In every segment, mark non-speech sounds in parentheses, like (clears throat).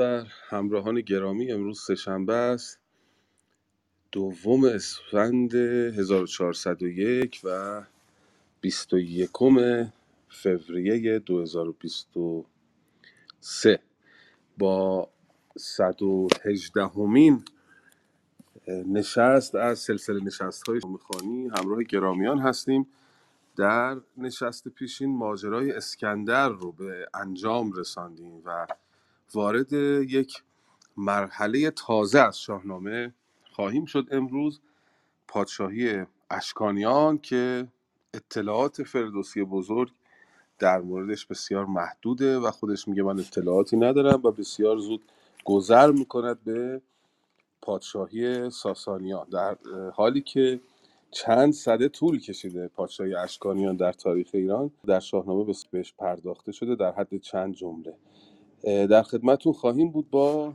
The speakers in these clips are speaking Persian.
بر همراهان گرامی امروز سهشنبه است. دوم اسفند 1401 و 21 فوریه 2023 با 118 همین نشست از سلسله نشست های خانی همراه گرامیان هستیم. در نشست پیشین ماجرای اسکندر رو به انجام رساندیم و وارد یک مرحله تازه از شاهنامه خواهیم شد امروز. پادشاهی اشکانیان که اطلاعات فردوسی بزرگ در موردش بسیار محدوده و خودش میگه من اطلاعاتی ندارم و بسیار زود گذر می‌کند به پادشاهی ساسانیان. در حالی که چند صده طول کشیده پادشاهی اشکانیان در تاریخ ایران در شاهنامه بهش پرداخته شده در حد چند جمله. در خدمتون خواهیم بود با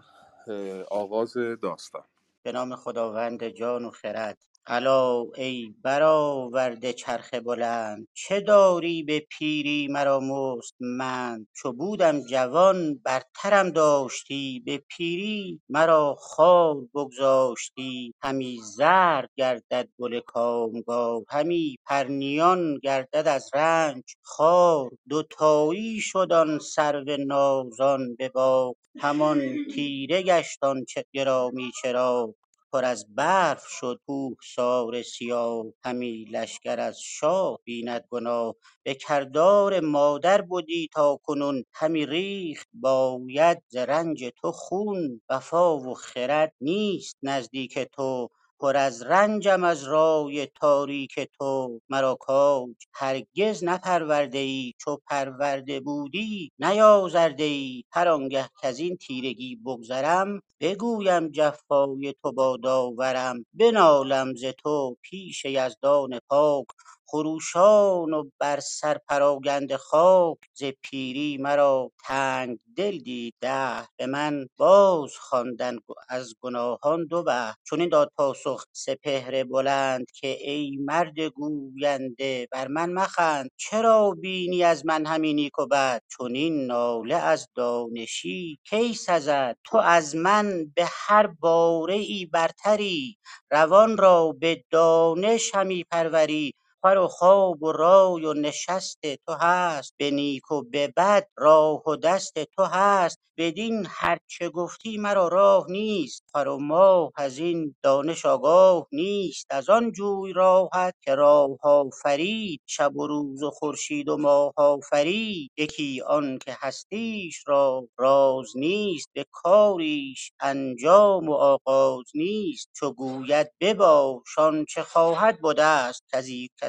آغاز داستان. به نام خداوند جان و خرد. الا ای برآورده چرخ بلند چه داری به پیری مرا مستمند چو بودم جوان برترم داشتی به پیری مرا خوار بگذاشتی. همی زرد گردد گل کامگار همی پرنیان گردد از رنج خار. دوتایی شد آن سرو نازان به باغ همان تیره گشت آن گرامی چراغ. پر از برف شد کوهسار سیاه همی لشکر از شاه بیند گناه. به کردار مادر بدی تاکنون همی ریخت باید ز رنج تو خون. وفا و خرد نیست نزدیک تو. پر از رنجم از رای تاریک تو. مرا کاج هرگز نپرورده ای چو پرورده بودی نیازرده ای هر آنگه کزین تیرگی بگذرم بگویم جفای تو با داورم. بنالم ز تو پیش یزدان پاک. خروشان و بر سر پراگنده خاک ز پیری مرا تنگ دل دید دهر به من. باز خواندند از گناهان دو بهر. چنین داد پاسخ سپهر بلند که ای مرد گوینده بر من مخند. چرا بینی از من همی نیک و بد؟ چنین ناله از دانشی کی سزد؟ تو از من به هر باره ای برتری. روان را به دانش همی پروری. خور و خواب و رای و نشست تو هست به نیک و به بد راه و دست تو هست. بدین هر چه گفتی مرا راه نیست خور و ماه ازین دانش آگاه نیست. از آن جوی راهت که راه آفرید شب و روز و خورشید و ماه آفرید. یکی آن که هستیش را راز نیست به کاریش انجام و آغاز نیست. چو گوید بباش آنچه خواهد بدست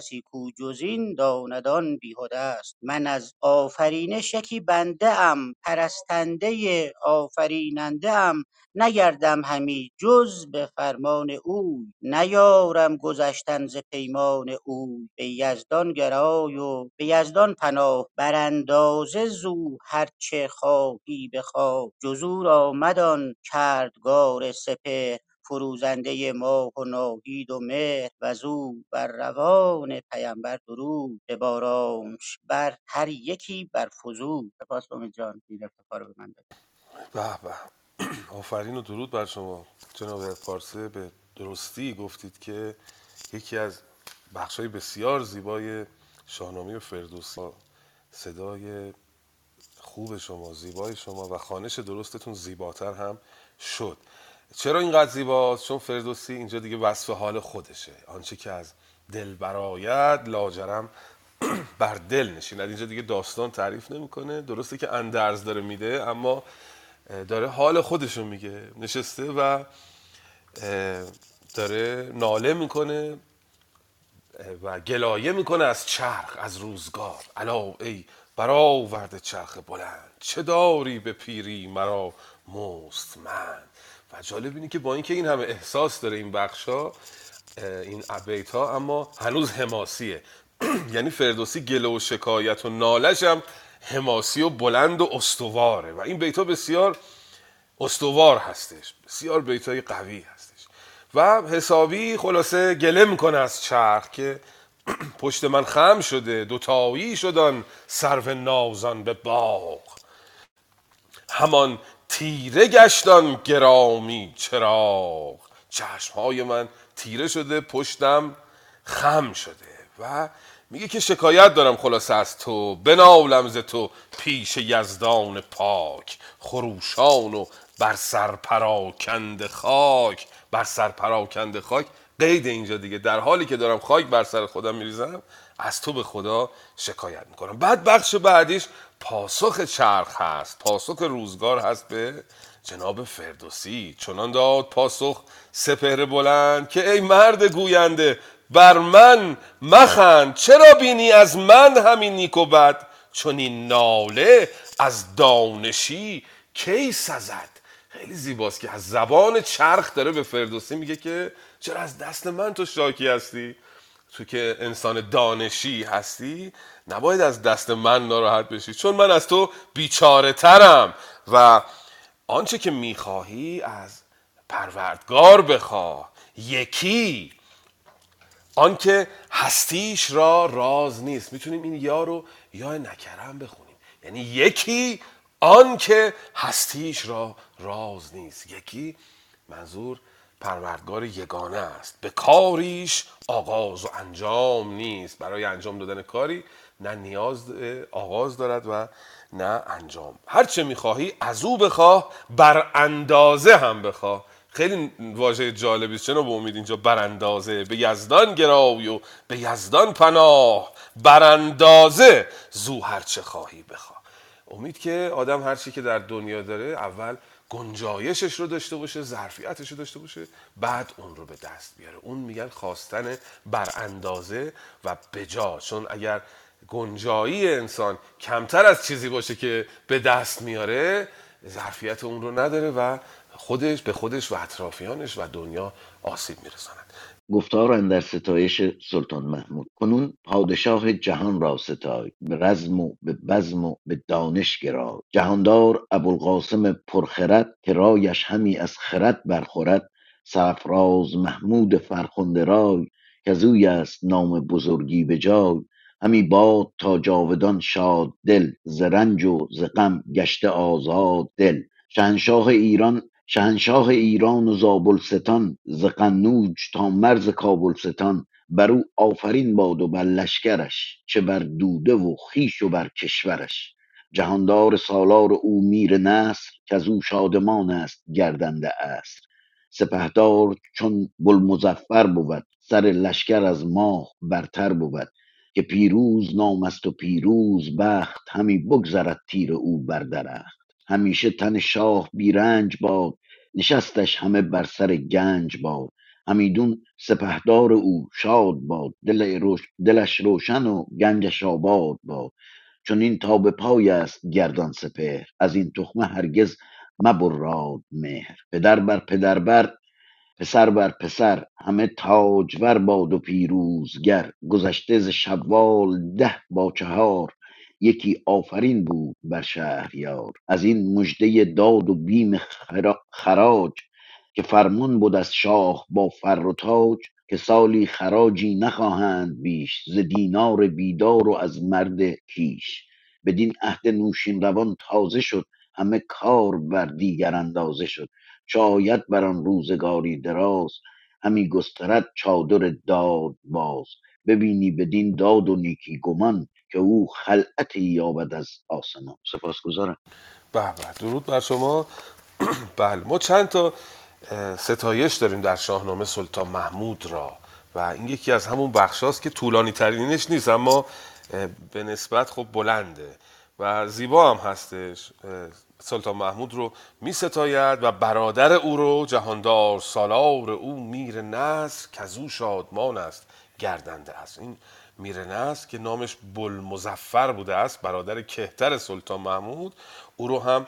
کسی کو جز این داند آن بیهده است. من از آفرینش یکی بنده ام پرستنده آفریننده ام نگردم همی جز به فرمان اوی. نیارم گذشتن ز پیمان اوی. به یزدان گرای و به یزدان پناه. براندازه زو هر چه خواهی بخواه. جز او را مدان کردگار سپهر. فروزنده ماه و ناهید و مهر وزو بر روان پیمبر درود ببارانش بر هر یکی بر فزود سپاس امید جان این افتخار به من دادی. به به. (clears throat) آفرین و درود بر شما. جناب پارسه به درستی گفتید که یکی از بخشای بسیار زیبای شاهنامه فردوسی صدای خوب شما زیبای شما و خانش درستتون زیباتر هم شد. چرا اینقدر زیباست چون فردوسی اینجا دیگه وصف حال خودشه. آنچه که از دل براید لاجرم (clears throat) بر دل نشیند. اینجا دیگه داستان تعریف نمی‌کنه. درسته که اندرز داره میده اما داره حال خودشو میگه. نشسته و داره ناله می‌کنه و گلایه می‌کنه از چرخ از روزگار. الا ای برآورده چرخ بلند. چه داری به پیری مرا مستمند؟ جالب اینه که با اینکه این همه احساس داره این بخشا این بیت ها اما هنوز حماسیه. (clears throat) یعنی فردوسی گله و شکایت و نالش هم حماسی و بلند و استواره. و این بیت ها بسیار استوار هستش بسیار بیت های قوی هستش. و حسابی خلاصه گله می‌کنه از چرخ که (clears throat) پشت من خم شده دوتایی شدن سرو نازان به باغ. همان تیره گشتان گرامی چراغ. چشمهای من تیره شده پشتم خم شده و میگه که شکایت دارم خلاصه از تو بنالم ز تو پیش یزدان پاک. خروشان و بر سر پراکند خاک. بر سر پراکند خاک. قید اینجا دیگه. در حالی که دارم خاک بر سر خودم میریزم از تو به خدا شکایت می‌کنم. بعد بخش بعدیش پاسخ چرخ هست پاسخ روزگار هست به جناب فردوسی. چنان داد پاسخ سپهر بلند که ای مرد گوینده بر من مخند. چرا بینی از من همین نیک و بد؟ چون این ناله از دانشی کی سزد؟ خیلی زیباست که از زبان چرخ داره به فردوسی میگه که چرا از دست من تو شاکی هستی؟ تو که انسان دانشی هستی نباید از دست من ناراحت بشی چون من از تو بیچاره ترم و آنچه که می‌خواهی از پروردگار بخواه. یکی آنکه هستیش را راز نیست. می‌تونیم این یا رو یا نکرم بخونیم. یعنی یکی آنکه هستیش را راز نیست. یکی منظور پروردگار یگانه است. به کاریش آغاز و انجام نیست. برای انجام دادن کاری نه نیاز آغاز دارد و نه انجام. هرچه می‌خواهی از او بخواه بر اندازه هم بخواه. خیلی واژه جالبی است. به امید اینجا براندازه به یزدان گرای و به یزدان پناه. براندازه زو هرچه خواهی بخواه. امید که آدم هرچی که در دنیا داره اول گنجایشش رو داشته باشه ظرفیتش رو داشته باشه بعد اون رو به دست بیاره. اون میگن خواستن بر اندازه و بجا. چون اگر گنجایی انسان کمتر از چیزی باشه که به دست میاره ظرفیت اون رو نداره و خودش به خودش و اطرافیانش و دنیا آسیب میرساند. گفتار اندر ستایش سلطان محمود. کنون پادشاه جهان را ستای به رزم و به بزم و به دانش گرای جهاندار ابوالقاسم پرخرد که رایش همی از خرد برخورد. سرفراز محمود فرخنده رای کزوی است نام بزرگی به جای. همی باد تا جاودان شاد دل ز رنج و ز غم گشته آزاد دل. شهنشاه ایران شهنشاه ایران و زابلستان ز قنوج تا مرز کابلستان بر او آفرین باد و بر لشکرش چه بر دوده و خویش و بر کشورش. جهاندار سالار او میر نصر کز او شادمان است گردنده عصر. سپهدار چون بوالمظفر بود سر لشکر از ماه برتر بود که پیروز نام است و پیروز بخت همی بگذرد تیر او بر درخت. همیشه تن شاه بیرنج باد نشستش همه بر سر گنج باد. همیدون سپهدار او شاد باد دل روش دلش روشن و گنجش آباد باد. چون این تا به پای است گردان سپهر از این تخمه هرگز مبراد مهر. پدر بر پدر بر پسر بر پسر همه تاجور باد و پیروزگر. گذشته ز شوال ده با چهار یکی آفرین بود بر شهریار. از این مژده داد و بیم خرا- خراج که فرمان بود از شاه با فر و تاج که سالی خراجی نخواهند بیش ز دینار بیدار و از مرد کیش. بدین عهد نوشین روان تازه شد همه کار بر دیگر اندازه شد. شاید بر آن روزگاری دراز همی گسترد چادر داد باز. ببینی بدین داد و نیکی گمان که او خلعتی یابد از آسمان. سپاسگزارم. به درود بر شما. (clears throat) بله ما چند تا ستایش داریم در شاهنامه سلطان محمود را و این یکی از همون بخشاست که طولانی ترینش نیست اما به نسبت خب بلنده و زیبا هم هستش. سلطان محمود رو می ستاید و برادر او رو جهاندار سالار او میر نصر کزو شادمان است گردنده است. این میر نصر که نامش بلمزفر بوده است برادر کهتر سلطان محمود. او رو هم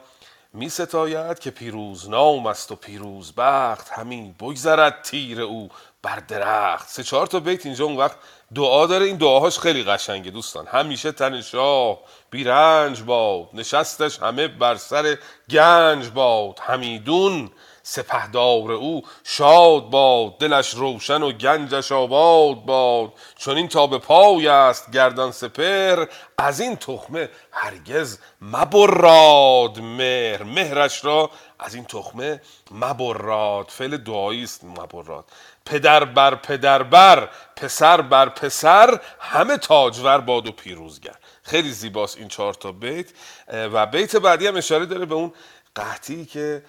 می ستاید که پیروز نام است و پیروز بخت همین بگذرد تیر او بر درخت. سه چهار تا بیت اینجا اون وقت دعا داره. این دعاهاش خیلی قشنگه دوستان. همیشه تن شاه بیرنج باد نشستش همه بر سر گنج باد. همیدون سپهدار او شاد باد دلش روشن و گنجش آباد باد. چون این تا به پای است گردان سپر از این تخمه هرگز مبراد مهر. مهرش را از این تخمه مبراد. فعل دعایی است مبراد. پدر بر پدر بر پسر بر پسر همه تاجور باد و پیروزگر. خیلی زیباست این چهار تا بیت. و بیت بعدی هم اشاره داره به اون قحطی که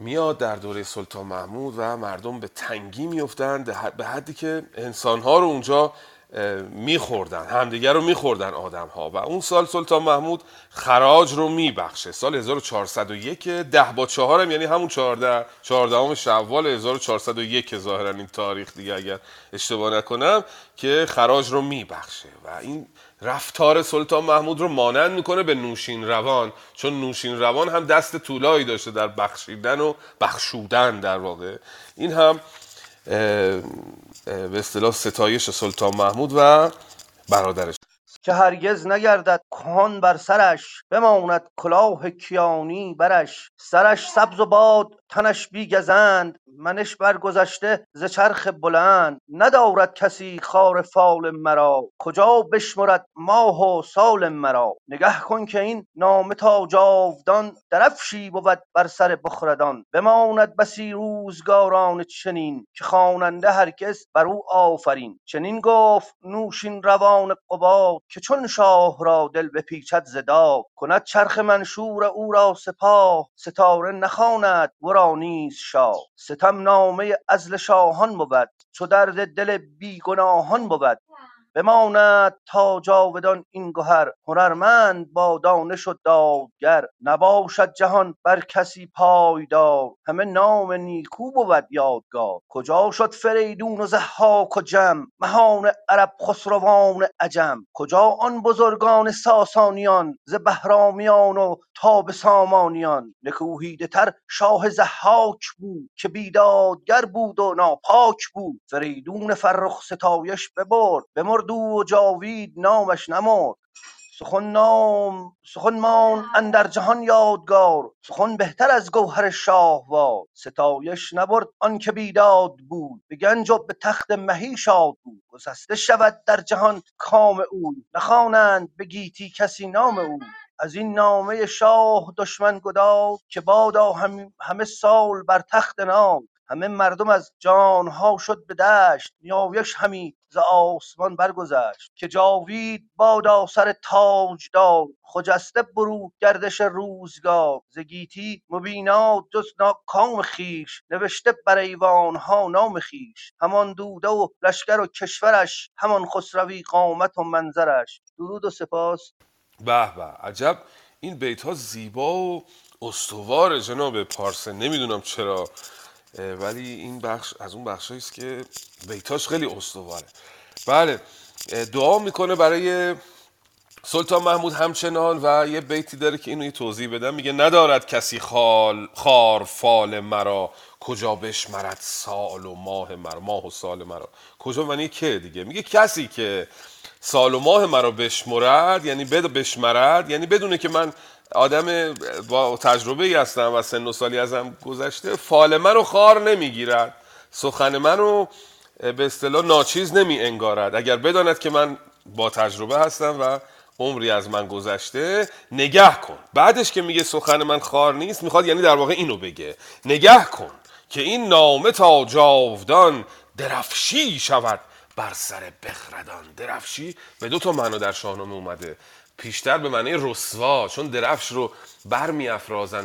میاد در دوره سلطان محمود و مردم به تنگی میفتند به حدی که انسانها رو اونجا میخوردن همدیگر رو میخوردن آدم ها و اون سال سلطان محمود خراج رو میبخشه. سال 1401 ده با چهارم یعنی همون 14 14 شوال 1401 ظاهرا این تاریخ دیگه اگر اشتباه نکنم که خراج رو میبخشه. و این رفتار سلطان محمود رو مانند می‌کنه به نوشین روان. چون نوشین روان هم دست طولایی داشته در بخشیدن و بخشودن در واقع. این هم به اصطلاح ستایش سلطان محمود و برادرش. که هرگز نگردد کهن بر سرش بماند کلاه کیانی برش. سرش سبز و باد تنش بیگزند منش برگذشته ز چرخ بلند. ندارد کسی خار فال مرا. کجا بشمرد ماه و سال مرا. نگه کن که این نامه تا جاودان درفشی بود بر سر بخردان. بماند بسی روزگاران چنین که خواننده هرگز بر او آفرین. چنین گفت نوشین روان قباد که چون شاه را دل بپیچد ز داد کند چرخ منشور او را سپاه. ستاره نخواند ورا نیز شاه ستم نامه عزل شاهان بود چو درد دل بیگناهان بود. بماند تا جاودان این گهر هنرمند با دانش و دادگر نباشد جهان بر کسی پایدار. همه نام نیکو بود یادگار. کجا شد فریدون و ضحاک و جم؟ مهان عرب خسروان عجم. کجا آن بزرگان ساسانیان ز بهرامیان و تا به سامانیان؟ نکوهیده تر شاه ضحاک بود که بیدادگر بود و ناپاک بود. فریدون فرخ ستایش ببرد بمرد او و جاوید نامش نمرد. سخن نام سخن ماند اندر جهان یادگار. سخن بهتر از گوهر شاهوار. ستایش نبرد آن که بیداد بود. به گنج و به تخت مهی شاد بود. گسسته شود در جهان کام اوی نخوانند به گیتی کسی نام او. از این نامه شاه دشمن گداز که بادا هم- همه سال بر تخت ناز همه مردم از جانها شد به دشت نیایش همی ز آسمان برگذشت. که جاوید بادا سر تاجدار خجسته برو گردش روزگار. ز گیتی مبیناد جز ناکام خویش نوشته بر ایوانها نام خویش. همان دوده و لشکر و کشورش همان خسروی قامت و منظرش. درود و سپاس. به به عجب. این بیت ها زیبا و استوار جناب پارسه. نمی‌دونم چرا. ولی این بخش از اون بخش است که بیتاش خیلی استواره. بله دعا می‌کنه برای سلطان محمود همچنان و یه بیتی داره که اینو یه توضیح بدم. میگه ندارد کسی خال خار فال مرا کجا بشمرد سال و ماه مرا ماه و سال مرا. کجا معنی که دیگه؟ میگه کسی که سال و ماه مرا بشمرد یعنی بد بشمرد یعنی بدونه که من آدم با تجربه ای هستم و سن و سالی ازم گذشته فال منو خار نمی‌گیرد. سخن منو به اصطلاح ناچیز نمی انگارد اگر بداند که من با تجربه هستم و عمری از من گذشته نگه کن. بعدش که میگه سخن من خار نیست می‌خواد یعنی در واقع اینو بگه. نگه کن که این نامه تا جاودان درفشی شود بر سر بخردان. درفشی به دو تا معنا در شاهنامه اومده. پیشتر به معنی رسوا چون درفش رو بر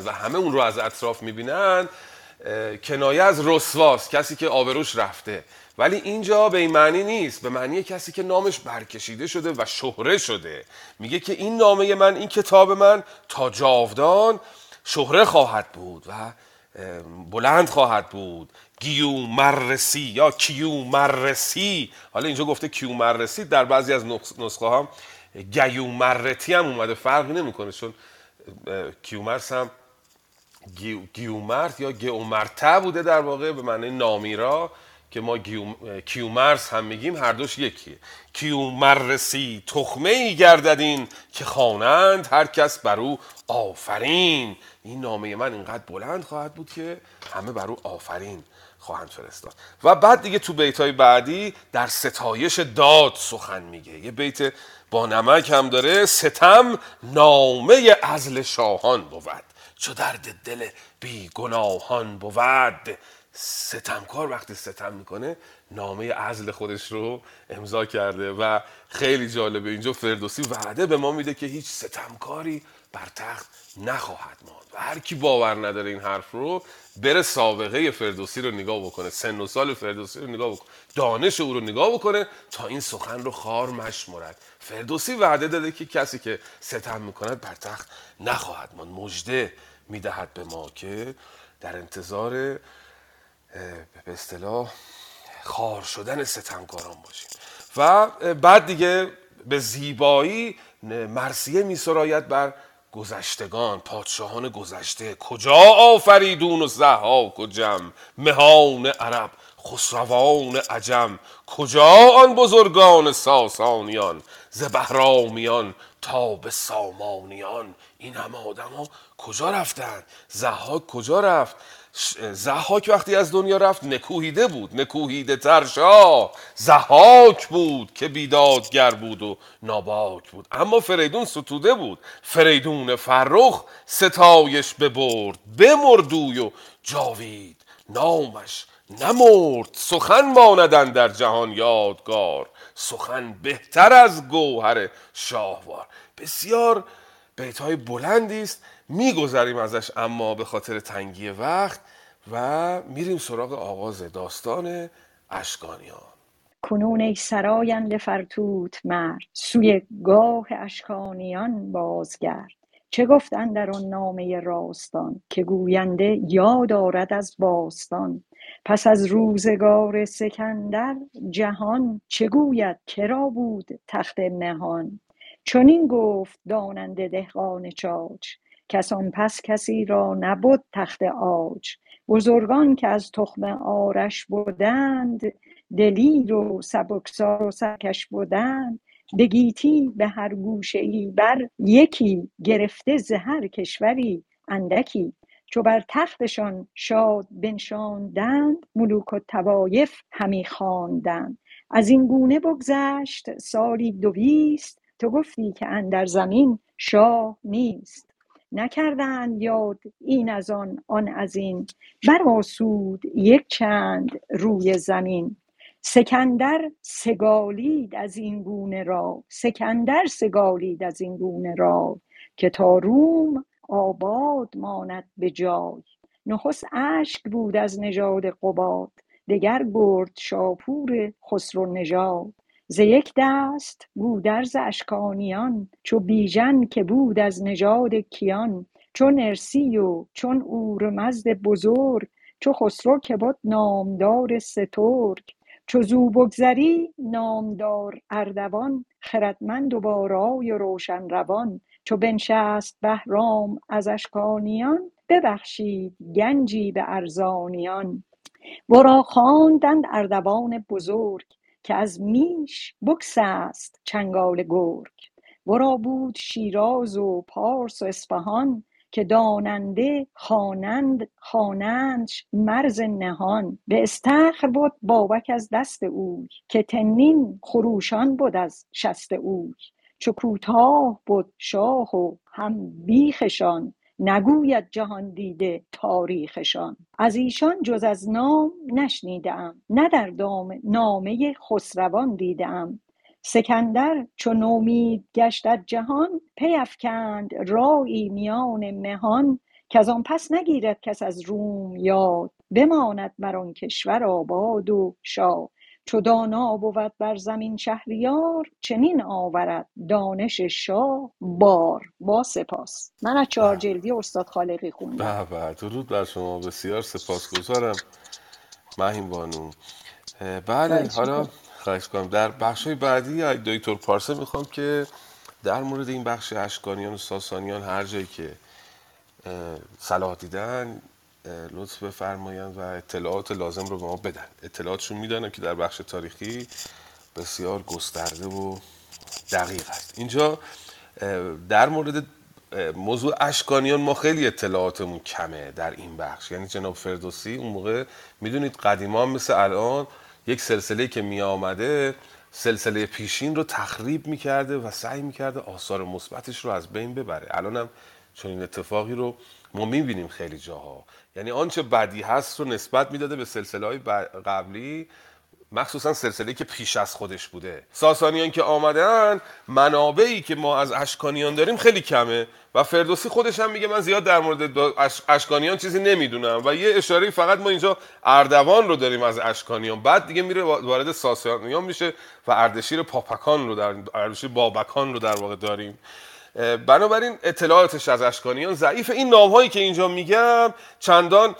و همه اون رو از اطراف می‌بینن کنایه از رسواست کسی که آبروش رفته. ولی اینجا به این معنی نیست به معنی کسی که نامش برکشیده شده و شهره شده. میگه که این نامه من این کتاب من تا جاودان شهره خواهد بود و بلند خواهد بود. گیومرسی یا کیومرسی حالا اینجا گفته کیومرسی در بعضی از نسخ- نسخه هم گیومرتی هم اومده فرقی نمی‌کنه چون کیومرس هم گیو- گیومرت یا گئومرته بوده در واقع به معنی نامیرا که ما گیوم... کیومرس هم میگیم هر دوش یکیه. کیومرسی تخمه ای گرددین که خوانند هر کس بر او آفرین. این نامه من اینقدر بلند خواهد بود که همه بر او آفرین. خواهند فرستاد. و بعد دیگه تو بیت های بعدی در ستایش داد سخن میگه. یه بیت با نمک هم داره ستم نامه ازل شاهان بود چو درد دل بی گناهان بود. ستمکار وقتی ستم می‌کنه نامه ازل خودش رو امضا کرده و خیلی جالبه. اینجا فردوسی وعده به ما میده که هیچ ستمکاری بر تخت نخواهد ماند. و هر کی باور نداره این حرف رو بره سابقه فردوسی رو نگاه بکنه. سن و سال فردوسی رو نگاه بکنه دانش او رو نگاه بکنه تا این سخن رو خار مشمرد فردوسی وعده داده که کسی که ستم می‌کند بر تخت نخواهد ماند. مژده می‌دهد به ما که در انتظار به اصطلاح خار شدن ستمکاران باشیم. و بعد دیگه به زیبایی مرسیه می سراید بر گذشتگان پادشاهان گذشته کجا آفریدون و زحاک و جم؟ مهان عرب خسروان عجم کجا آن بزرگان ساسانیان؟ ز بهرامیان تا به سامانیان. این همه آدم ها کجا رفتن؟ زحاک کجا رفت؟ زحاک وقتی از دنیا رفت نکوهیده بود نکوهیده تر شاه. زحاک بود که بیدادگر بود و ناباک بود. اما فریدون ستوده بود. فریدون فرخ ستایش ببرد بمردوی و جاوید نامش نمرد. سخن ماندن در جهان یادگار سخن بهتر از گوهر شاهوار. بسیار بیت های بلندی است میگذریم ازش اما به خاطر تنگی وقت و میریم سراغ آغاز داستان اشکانیان. کنون ای سراینده فرتوت مرد سوی گاه اشکانیان بازگرد. چه گفت در آن نامه راستان که گوینده یاد آرد از باستان؟ پس از روزگار سکندر جهان چه گوید؟ کرا بود تخت مهان چنین گفت داننده دهقان چاچ کس آن پس کسی را نبد تخت عاج. بزرگان که از تخم آرش بودند دلیر و سبکسار و سرکش بودند به گیتی به هر گوشه ای بر یکی گرفته ز هر کشوری اندکی. چو بر تختشان شاد بنشاندند ملوک و طوایف همی خواندند. از این گونه بگذشت سالی دویست. تو گفتی که اندر زمین شاه نیست. نکردند یاد این از آن آن از این. برآسود یک چند روی زمین. سکندر سگالید از این گونه را. سکندر سگالید از این گونه را که تا روم آباد ماند به جای. نخست اشک بود از نژاد قباد. دگر برد شاپور خسرو نژاد. ز یک دست گودرز اشکانیان چو بیژن که بود از نژاد کیان. چو نرسی و چون اورمزد بزرگ چو خسرو که بد نامدار سترگ. چو زو بگذری نامدار اردوان خردمند و با رای و روشن روان. چو بنشست بهرام از اشکانیان ببخشید گنجی به ارزانیان. ورا خواندند اردوان بزرگ که از میش بگسست چنگال گرگ. ورا بود شیراز و پارس و اصفهان که داننده خوانند خوانندش مرز نهان. به استخر بد بابک از دست اوی که تنین خروشان بد از شست اوی. چو کوتاه بد شاه و هم بیخشان نگوید جهاندیده تاریخشان. از ایشان جز از نام نشنیده ام نه در نامه خسروان دیده ام سکندر چو نومید گشت از جهان پی افکند رایی میان مهان. کز آن پس نگیرد کس از روم یاد بماند بر آن کشور آباد و شاد. چو دانا بود بر زمین شهریار چنین آورد دانش شاه بار با سپاس. من از چهار جلدی استاد خالقی خوندم. به به درود بر شما بسیار سپاسگزارم. مهین بانو. بله خواهش حالا می‌کنم. خواهش کنم در بخش بعدی دکتر پارسه می‌خوام که در مورد این بخش اشکانیان و ساسانیان هر جایی که اه، صلاح دیدن لطف بفرمایند و اطلاعات لازم رو به ما بدن. اطلاعاتشون می‌دانم که در بخش تاریخی بسیار گسترده و دقیق است. اینجا در مورد موضوع اشکانیان ما خیلی اطلاعاتمون کمه در این بخش. یعنی جناب فردوسی اون موقع می‌دونید قدیما مثل الان یک سلسله که می آمده سلسله پیشین رو تخریب می‌کرده و سعی می‌کرده آثار مثبتش رو از بین ببره. الان هم چون این اتفاقی رو ما می‌بینیم خیلی جاها. یعنی آنچه بدی هست رو نسبت می‌داده به سلسله های قبلی. مخصوصا سلسله که پیش از خودش بوده. ساسانیان که آمدن منابعی که ما از اشکانیان داریم خیلی کمه و فردوسی خودش هم میگه من زیاد در مورد اشکانیان چیزی نمی‌دونم و یه اشاره فقط ما اینجا اردوان رو داریم از اشکانیان. بعد دیگه میره وارد ساسانیان میشه و اردشیر پاپکان رو در اردشیر بابکان رو در واقع داریم. بنابراین اطلاعاتش از اشکانیان ضعیف این نام هایی که اینجا میگم چندان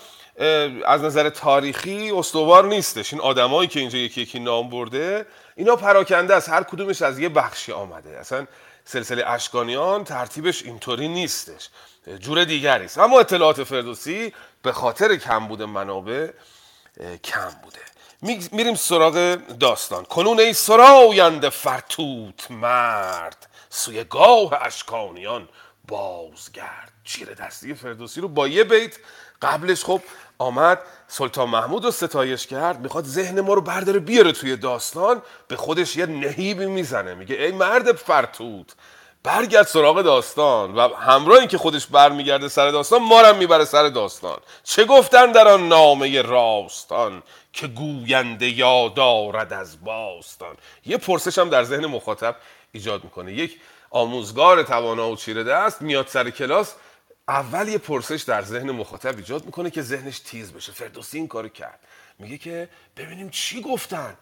از نظر تاریخی استوار نیستش. این آدمایی که اینجا یکی یکی نام برده اینا پراکنده است. هر کدومش از یه بخشی آمده. اصلا سلسله اشکانیان ترتیبش اینطوری نیستش. جور دیگری است. اما اطلاعات فردوسی به خاطر کم بوده منابع کم بوده. میریم سراغ داستان. کنون ای سراینده فرتوت مرد. سوی گاه اشکانیان بازگرد. چیره دستی فردوسی رو با یه بیت قبلش خب آمد سلطان محمود رو ستایش کرد می‌خواد ذهن ما رو برداره بیاره توی داستان به خودش یه نهیبی می‌زنه میگه ای مرد فرتود برگرد سراغ داستان و همراه این که خودش برمیگرده سر داستان ما رو می‌بره سر داستان. چه گفتن در آن نامه راستان که گوینده یاد دارد از باستان؟ یه پرسش هم در ذهن مخاطب ایجاد می‌کنه. یک آموزگار توانا و چیره دست میاد سر کلاس اول یه پرسش در ذهن مخاطب ایجاد می‌کنه که ذهنش تیز بشه. فردوسی این کارو کرد. میگه که ببینیم چی گفتن.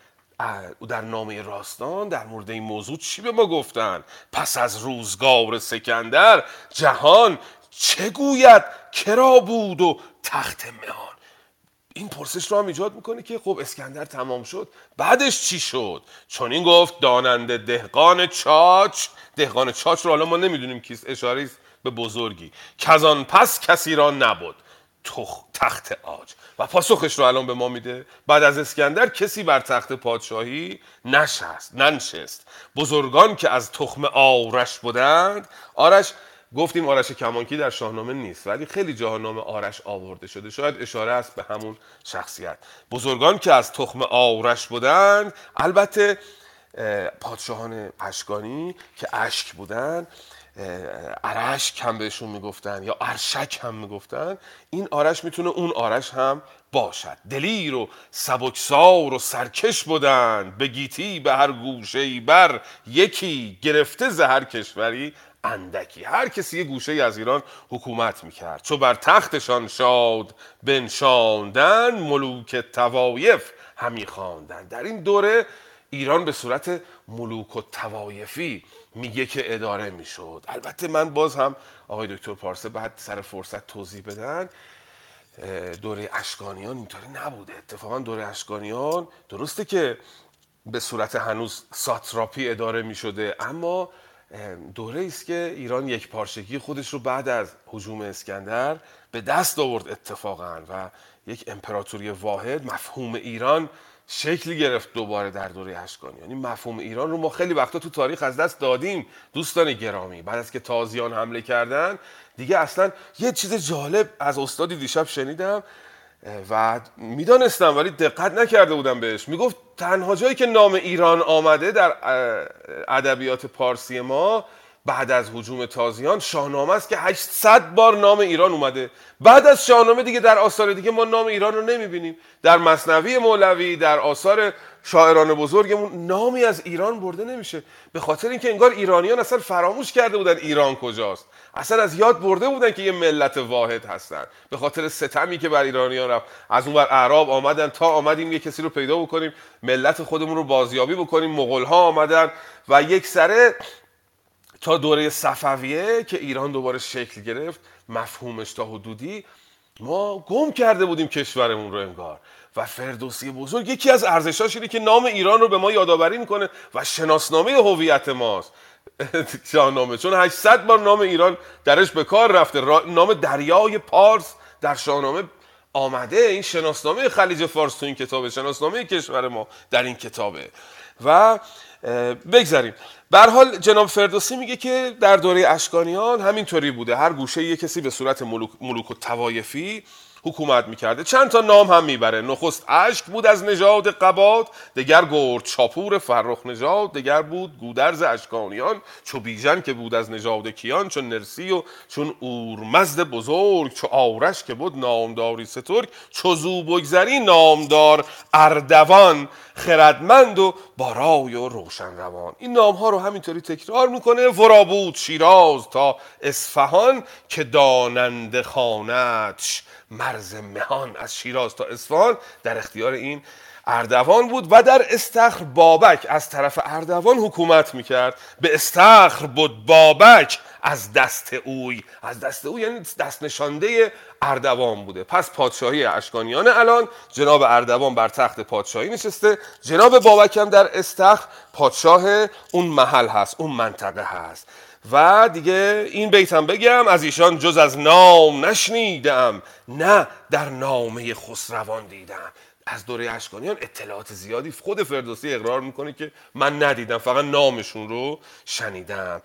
در نامه راستان در مورد این موضوع چی به ما گفتن؟ پس از روزگار سکندر جهان چه گوید؟ کرا بود و تخت مهان. این پرسش رو هم ایجاد می‌کنه که خب اسکندر تمام شد. بعدش چی شد؟ چون این گفت داننده دهقان چاچ. دهقان چاچ رو حالا ما نمی‌دونیم کیست اشاره به بزرگی. کزان پس کسی را نبود تخت آج و پاسخش رو الان به ما میده. بعد از اسکندر کسی بر تخت پادشاهی نشست ننشست. بزرگان که از تخم آرش بودند آرش گفتیم آرش کمانکی در شاهنامه نیست ولی خیلی جاها نام آرش آورده شده. شاید اشاره است به همون شخصیت. بزرگان که از تخم آرش بودند البته پادشاهان اشکانی که اشک بودند ارشک هم بهشون می‌گفتن یا ارشک هم می‌گفتن این آرش می‌تونه اون آرش هم باشد. دلیر و سبکسار و سرکش بودن به گیتی به هر گوشه بر یکی گرفته زهر کشوری. اندکی. هر کسی یه گوشه از ایران حکومت می‌کرد. چو بر تختشان شاد بنشاندن ملوک توایف همی خواندن. در این دوره ایران به صورت ملوک و توایفی میگه که اداره می‌شد. البته من باز هم آقای دکتر پارسه بعد سر فرصت توضیح بدن دوره اشکانیان اینطوری نبوده. اتفاقا دوره اشکانیان درسته که به صورت هنوز ساتراپی اداره می شده اما دوره است که ایران یک پارچگی خودش رو بعد از حجوم اسکندر به دست آورد اتفاقا و یک امپراتوری واحد مفهوم ایران شکلی گرفت دوباره در دوره اشکانی یعنی مفهوم ایران رو ما خیلی وقتا تو تاریخ از دست دادیم دوستان گرامی. بعد از که تازیان حمله کردن دیگه اصلا یه چیز جالب از استادی دیشب شنیدم و می‌دانستم ولی دقت نکرده بودم بهش. می‌گفت تنها جایی که نام ایران آمده در ادبیات پارسی ما بعد از حجوم تازیان شاهنامه است که 800 بار نام ایران اومده. بعد از شاهنامه دیگه در آثار دیگه ما نام ایران رو نمی‌بینیم. در مصنوی مولوی در آثار شاعران بزرگمون نامی از ایران برده نمیشه. به خاطر اینکه انگار ایرانیان اصلا فراموش کرده بودن ایران کجاست. اصلا از یاد برده بودن که یه ملت واحد هستن. به خاطر ستمی که بر ایرانیان رفت. از اون بر اعراب آمدن تا آمدیم یه کسی رو پیدا بکنیم. ملت خودمون رو بازیابی بکنیم. مغول ها آمدن و یک سره تا دوره صفویه که ایران دوباره شکل گرفت مفهومش تا حدودی ما گم کرده بودیم کشورمون رو انگار. و فردوسی بزرگ یکی از ارزشاش اینه که نام ایران رو به ما یادآوری می‌کنه و شناسنامه هویت ماست. (laughs) شاهنامه. چون 800 بار نام ایران درش به کار رفته. نام دریای پارس در شاهنامه آمده. این شناسنامه خلیج فارس تو این کتابه. شناسنامه کشور ما در این کتابه. و بگذاریم. به حال جناب فردوسی میگه که در دوره اشکانیان همینطوری بوده. هر گوشه یه کسی به صورت ملوک, ملوک و توایفی حکومت می‌کرده. چند تا نام هم می‌بره. نخست اشک بود از نژاد قباد دگر گرد چاپور فرخ نژاد دگر بود گودرز اشکانیان. چو بیژن که بود از نژاد کیان چون نرسی و چون اورمزد بزرگ چو آرش که بود نامداری سترگ چو زو بگذری نامدار اردوان خردمند و بارای و روشن روان این نام ها رو همینطوری تکرار می‌کنه. ورا بود شیراز تا اصفهان که داننده خانتش مرز مهان از شیراز تا اصفهان در اختیار این اردوان بود و در استخر بابک از طرف اردوان حکومت می‌کرد. به استخر بود بابک از دست اوی. از دست اوی یعنی دست نشانده اردوان بوده. پس پادشاهی اشکانیان الان جناب اردوان بر تخت پادشاهی نشسته. جناب بابک هم در استخر پادشاه اون محل هست اون منطقه هست. و دیگه این بیتم بگم از ایشان جز از نام نشنیدم نه در نامه خسروان دیدم. از دوره اشکانیان اطلاعات زیادی خود فردوسی اقرار می‌کنه که من ندیدم فقط نامشون رو شنیدم.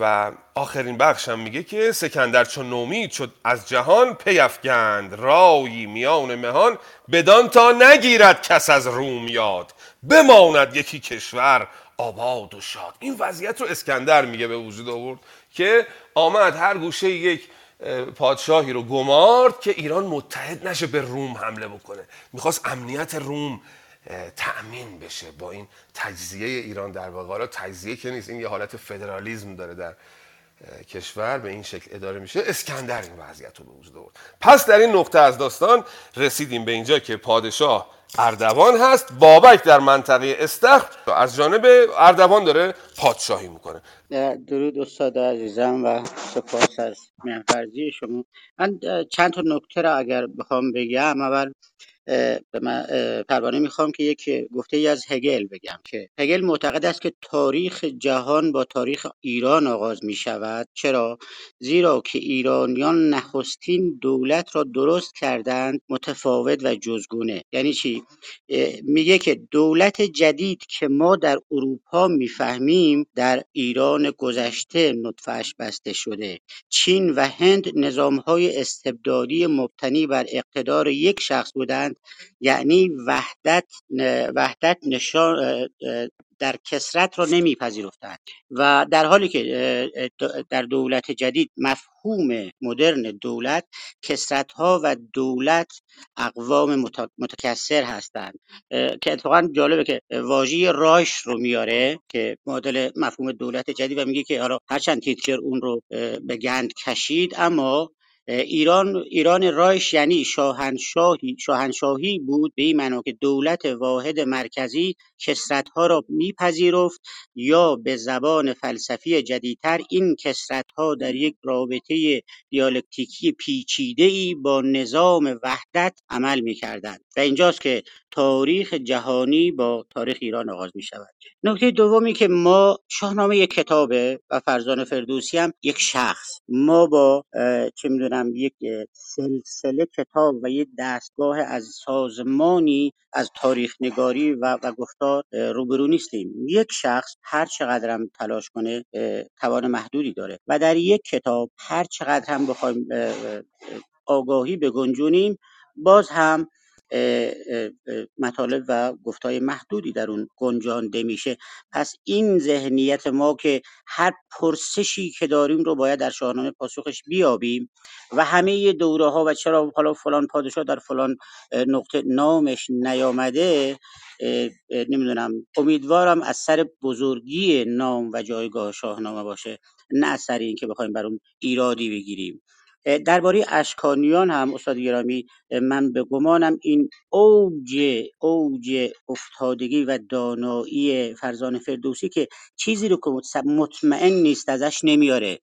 و آخرین بخشم میگه که سکندر چون نومید شد از جهان پیفگند رایی میان مهان بدان تا نگیرد کس از روم یاد. بماند یکی کشور آباد و شاد. این وضعیت رو اسکندر میگه به وجود آورد که آمد هر گوشه یک پادشاهی رو گمارد که ایران متحد نشه به روم حمله بکنه. می‌خواست امنیت روم تأمین بشه با این تجزیه ایران در واقع. حالا تجزیه که نیست این یه حالت فدرالیزم داره در کشور به این شکل اداره میشه اسکندر این وضعیت رو به وجود آورد. پس در این نقطه از داستان رسیدیم به اینجا که پادشاه اردوان هست. بابک در منطقه استخر از جانب اردوان داره پادشاهی می‌کنه. درود استاد عزیزم و سپاس از مهرفرزی شما. من چند تا نکته را اگر بخوام بگم اول به من پروانه می‌خوام که یک گفته ای از هگل بگم که هگل معتقد است که تاریخ جهان با تاریخ ایران آغاز می شود چرا؟ زیرا که ایرانیان نخستین دولت را درست کردند متفاوت و جزگونه. یعنی چی؟ میگه که دولت جدید که ما در اروپا می‌فهمیم در ایران گذشته نطفهش بسته شده. چین و هند نظامهای استبدادی مبتنی بر اقتدار یک شخص بودند. یعنی وحدت وحدت نشان در کسرت را نمیپذیرفتند. و در حالی که در دولت جدید مفهوم مدرن دولت کسرت ها و دولت اقوام متکثر هستند. که اتفاقا جالبه که واژه رایش رو میاره که مدل مفهوم دولت جدید و میگه که حالا هرچند تیتلر اون رو به گند کشید اما ایران ایران رایش یعنی شاهنشاهی شاهنشاهی بود به این معنا که دولت واحد مرکزی کسرت‌ها را میپذیرفت یا به زبان فلسفی جدیدتر این کسرت‌ها در یک رابطه دیالکتیکی پیچیده‌ای با نظام وحدت عمل می‌کردند. و اینجاست که تاریخ جهانی با تاریخ ایران آغاز می شود نکته دومی که ما شاهنامه یک کتابه و فرزان فردوسی هم یک شخص. ما با چه می‌دونم یک سلسله کتاب و یک دستگاه از سازمانی از تاریخ نگاری و, و گفتار روبرو نیستیم. یک شخص هر چقدر هم تلاش کنه توان محدودی داره و در یک کتاب هر چقدر هم بخوایم آگاهی بگنجونیم باز هم مطالب و گفتهای محدودی در اون گنجانده میشه. پس این ذهنیت ما که هر پرسشی که داریم رو باید در شاهنامه پاسخش بیابیم و همه دوره ها و چرا حالا فلان پادشاه در فلان نقطه نامش نیامده نمی‌دونم امیدوارم از سر بزرگی نام و جایگاه شاهنامه باشه. نه از سر این که بخوایم بر اون ایرادی بگیریم. درباره اشکانیان هم استاد گرامی من به گمانم این اوج اوج افتادگی و دانایی فرزان فردوسی که چیزی رو که مطمئن نیست ازش نمیاره.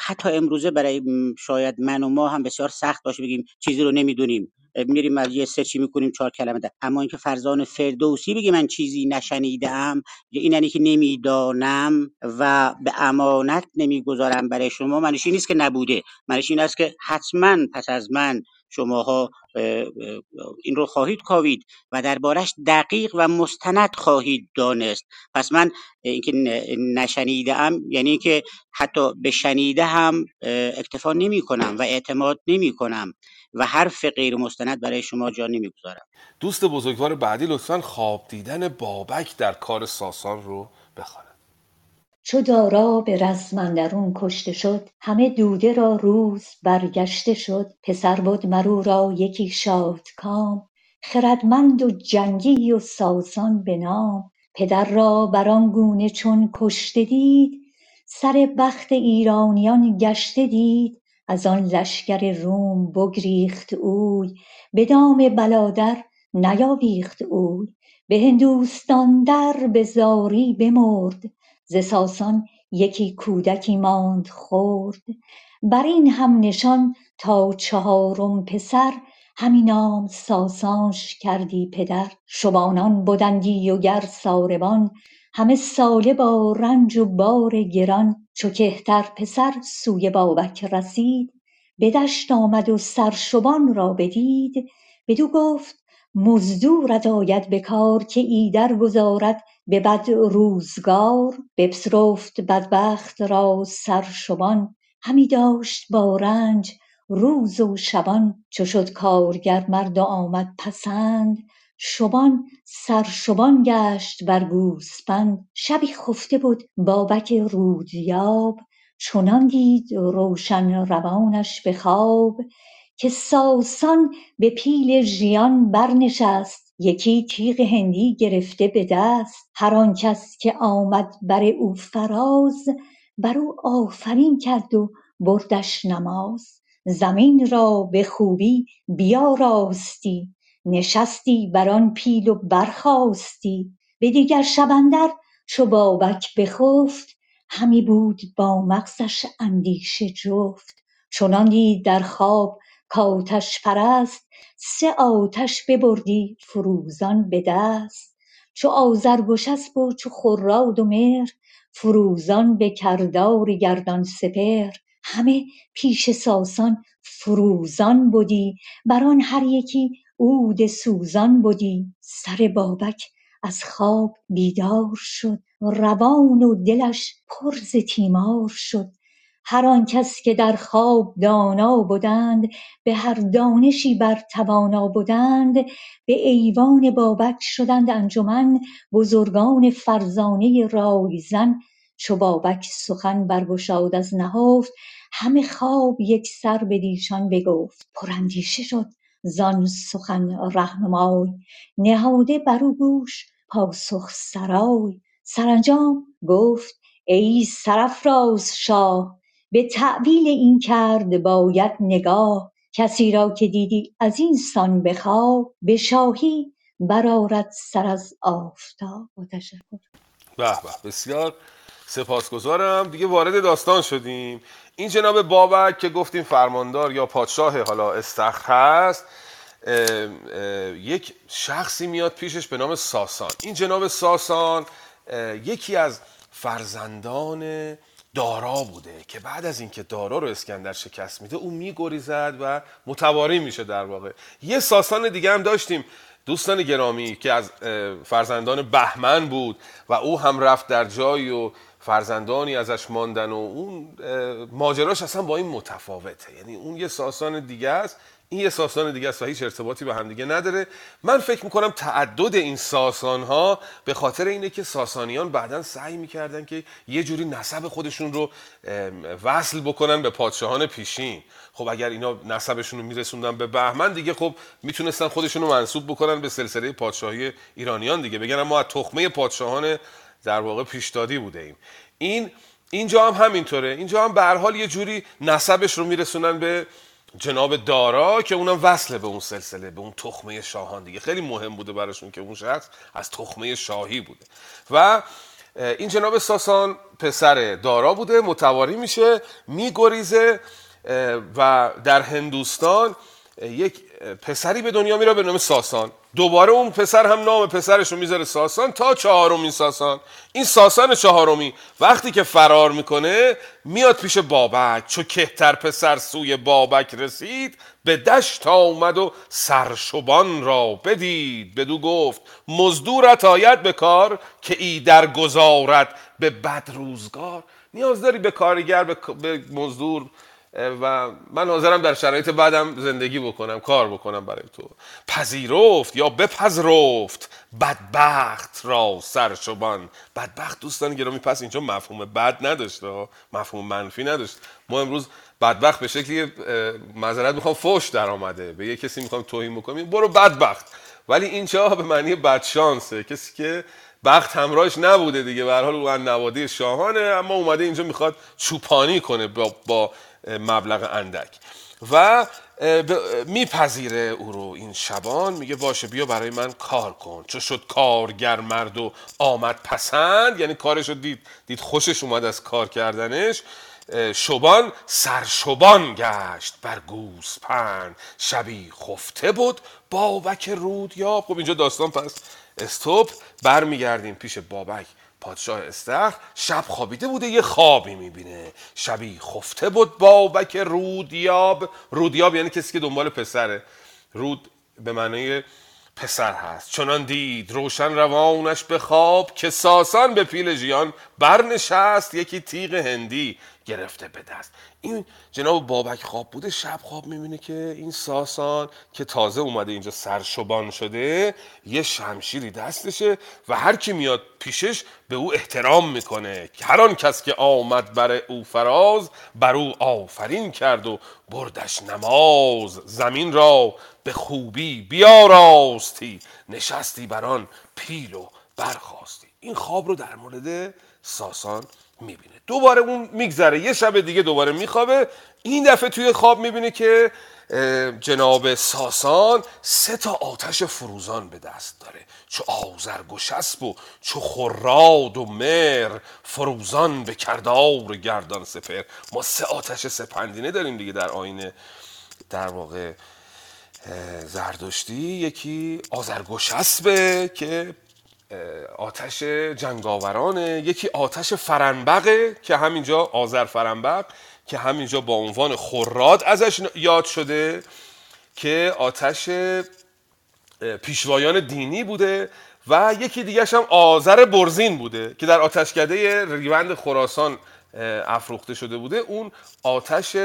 حتی امروزه برای شاید من و ما هم بسیار سخت باشه بگیم چیزی رو نمی‌دونیم. میریم از یه سرچی می‌کنیم چهار کلمه ده. اما اینکه فرزان فردوسی بگه من چیزی نشنیدم ایننی که نمی‌دانم و به امانت نمی‌گذارم برای شما منش این نیست که نبوده. منش این است که حتما پس از من شماها این رو خواهید کاوید و دربارش دقیق و مستند خواهید دانست. پس من اینکه نشنیده یعنی که حتی به شنیده هم اکتفا نمی کنم و اعتماد نمی کنم و حرف غیر مستند برای شما جا نمی‌گذارم. دوست بزرگوار بعدی لطفا خواب دیدن بابک در کار ساسان رو بخوانند چو دارا به رزم اندرون کشته شد همه دوده را روز برگشته شد. پسر بد مر او را یکی شادکام خردمند و جنگی و ساسان به نام. پدر را بر آن گونه چون کشته دید سر بخت ایرانیان گشته دید از آن لشکر روم بگریخت اوی به دام بلادر نیاویخت اوی به هندوستان در به زاری بمرد ز ساسان یکی کودکی ماند خرد. بر این هم نشان تا چهارم پسر همی نام ساسانش کردی پدر. شبانان بدندی و گر ساربان همه ساله با رنج و بار گران چو کهتر پسر سوی بابک رسید. به دشت آمد و سرشبان را بدید. بدو گفت مزدورت آید به کار که ایدر گذارد. به بد روزگار بپذرفت بدبخت را سرشبان. همی داشت با رنج روز و شبان. چو شد کارگر مرد و آمد پسند. شبان سرشبان گشت بر گوسپند شبی خفته بد بابک رودیاب چنان دید روشن روانش به خواب که ساسان به پیل ژیان برنشست. یکی تیغ هندی گرفته به دست. هر آن کس که آمد بر او فراز بر او آفرین کرد و بردش نماز. زمین را به خوبی بیاراستی. نشستی بر آن پیل و برخاستی به دیگر شب اندر چو بابک بخفت همی بود با مغزش اندیشه جفت. چنان دید در خواب کآتش پرست سه آتش ببردی فروزان به دست. چو آذرگشسپ و چو خراد و مهر فروزان به کردار گردان سپهر. همه پیش ساسان فروزان بدی بر آن هر یکی عود سوزان بدی سر بابک از خواب بیدار شد. روان و دلش پر ز تیمار شد. هر آن کس که در خواب دانا بدند به هر دانشی بر توانا بدند. به ایوان بابک شدند انجمن بزرگان فرزانه رایزن چو بابک سخن برگشاد از نهفت همه خواب یکسر بدیشان بگفت. پراندیشه شد. زان سخن رهنمای نهاده بر او گوش پاسخ سرای. سرانجام گفت ای سرافراز شاه به تأویل این کرد باید نگاه. کسی را که دیدی از این سان به خواب به شاهی برآرد سر از آفتاب. به بسیار سپاسگزارم. دیگه وارد داستان شدیم. این جناب بابک که گفتیم فرماندار یا پادشاه حالا استخر هست اه، اه، یک شخصی میاد پیشش به نام ساسان. این جناب ساسان یکی از فرزندان دارا بوده که بعد از اینکه دارا رو اسکندر شکست میده او میگریزد و متواری میشه در واقع. یه ساسان دیگه هم داشتیم دوستان گرامی که از فرزندان بهمن بود و او هم رفت در جایی و فرزندانی ازش ماندن و اون ماجراش اصلا با این متفاوته. یعنی اون یه ساسان دیگه است این یه ساسان دیگه است و هیچ ارتباطی به همدیگه نداره. من فکر می‌کنم تعدد این ساسان ها به خاطر اینه که ساسانیان بعدا سعی می‌کردن که یه جوری نسب خودشون رو وصل بکنن به پادشاهان پیشین. خب اگر اینا نسبشون رو میرسوندن به بهمن دیگه خب می‌تونستن خودشون رو منصوب بکنن به سلسله پادشاهی ایرانیان دیگه. بگن ما از تخمه پادشاهان در واقع پیشدادی بوده ایم. این اینجا هم همینطوره. اینجا هم به حال یه جوری نسبش رو میرسونن به جناب دارا که اونم وصله به اون سلسله به اون تخمه شاهان دیگه. خیلی مهم بوده براشون که اون شخص از تخمه شاهی بوده. و این جناب ساسان پسر دارا بوده متواری میشه میگریزه و در هندوستان یک پسری به دنیا میره به نام ساسان. دوباره اون پسر هم نام پسرش رو می‌ذاره ساسان تا چهارمین ساسان. این ساسان چهارمی وقتی که فرار می‌کنه میاد پیش بابک. چو کهتر پسر سوی بابک رسید به دشت آمد و سرشبان را بدید. بدو گفت مزدورت آید به کار که ای در گذارت به بد روزگار نیاز داری به کارگر به مزدور و من حاضرم در شرایط بعدم زندگی بکنم کار بکنم برای تو. پذیرفت یا بپذرفت؟ بدبخت را سرشبان. بدبخت دوستان گرامی پس اینجا مفهوم بد نداشته مفهوم منفی نداشت. ما امروز بدبخت به شکلی معذرت می‌خوام فوش در آمده به یه کسی می‌خوام توهین بکنیم برو بدبخت. ولی اینجا به معنی بدشانسه؟ کسی که بخت همراهش نبوده دیگه. به هر حال اون نوادی شاهانه اما اومده اینجا می‌خواد چوپانی کنه با, با مبلغ اندک. و میپذیره او رو این شبان. میگه باشه بیا برای من کار کن. چو شد کارگر مرد و آمد پسند؟ یعنی کارش رو دید دید خوشش اومد از کار کردنش. شبان سرشبان گشت بر گوسپند شبی خفته بود بابک رود یا خب اینجا داستان پس استوب برمیگردیم پیش بابک. پادشاه استخر شب خوابیده بوده یه خوابی می‌بینه. شبی خفته بود بابک رودیاب. رودیاب یعنی کسی که دنبال پسره. رود به معنی پسر هست. چنان دید روشن روانش به خواب که ساسان به پیل جیان برنشست. یکی تیغ هندی گرفته به دست. این جناب بابک خواب بوده شب خواب می‌بینه که این ساسان که تازه اومده اینجا سرشبان شده یه شمشیری دستشه و هر کی میاد پیشش به او احترام می‌کنه. هر آن کس که آمد بر او فراز بر او آفرین کرد و بردش نماز. زمین را به خوبی بیاراستی نشستی بر آن پیل و برخواستی این خواب رو در مورد ساسان می‌بینه. دوباره اون میگذره. یه شب دیگه دوباره میخوابه. این دفعه توی خواب می‌بینه که جناب ساسان سه تا آتش فروزان به دست داره. چو آزرگ و چو خراد و مر فروزان به کردار گردان سپر ما سه آتش سپندینه داریم دیگه در آینه. در واقع زردشتی یکی آزرگ و شسبه که آتش جنگاورانه یکی آتش فرنبقه که همینجا آذر فرنبق که همینجا با عنوان خراد ازش یاد شده که آتش پیشوایان دینی بوده و یکی دیگه هم آذر برزین بوده که در آتشکده ریوند خراسان افروخته شده بوده. اون آتش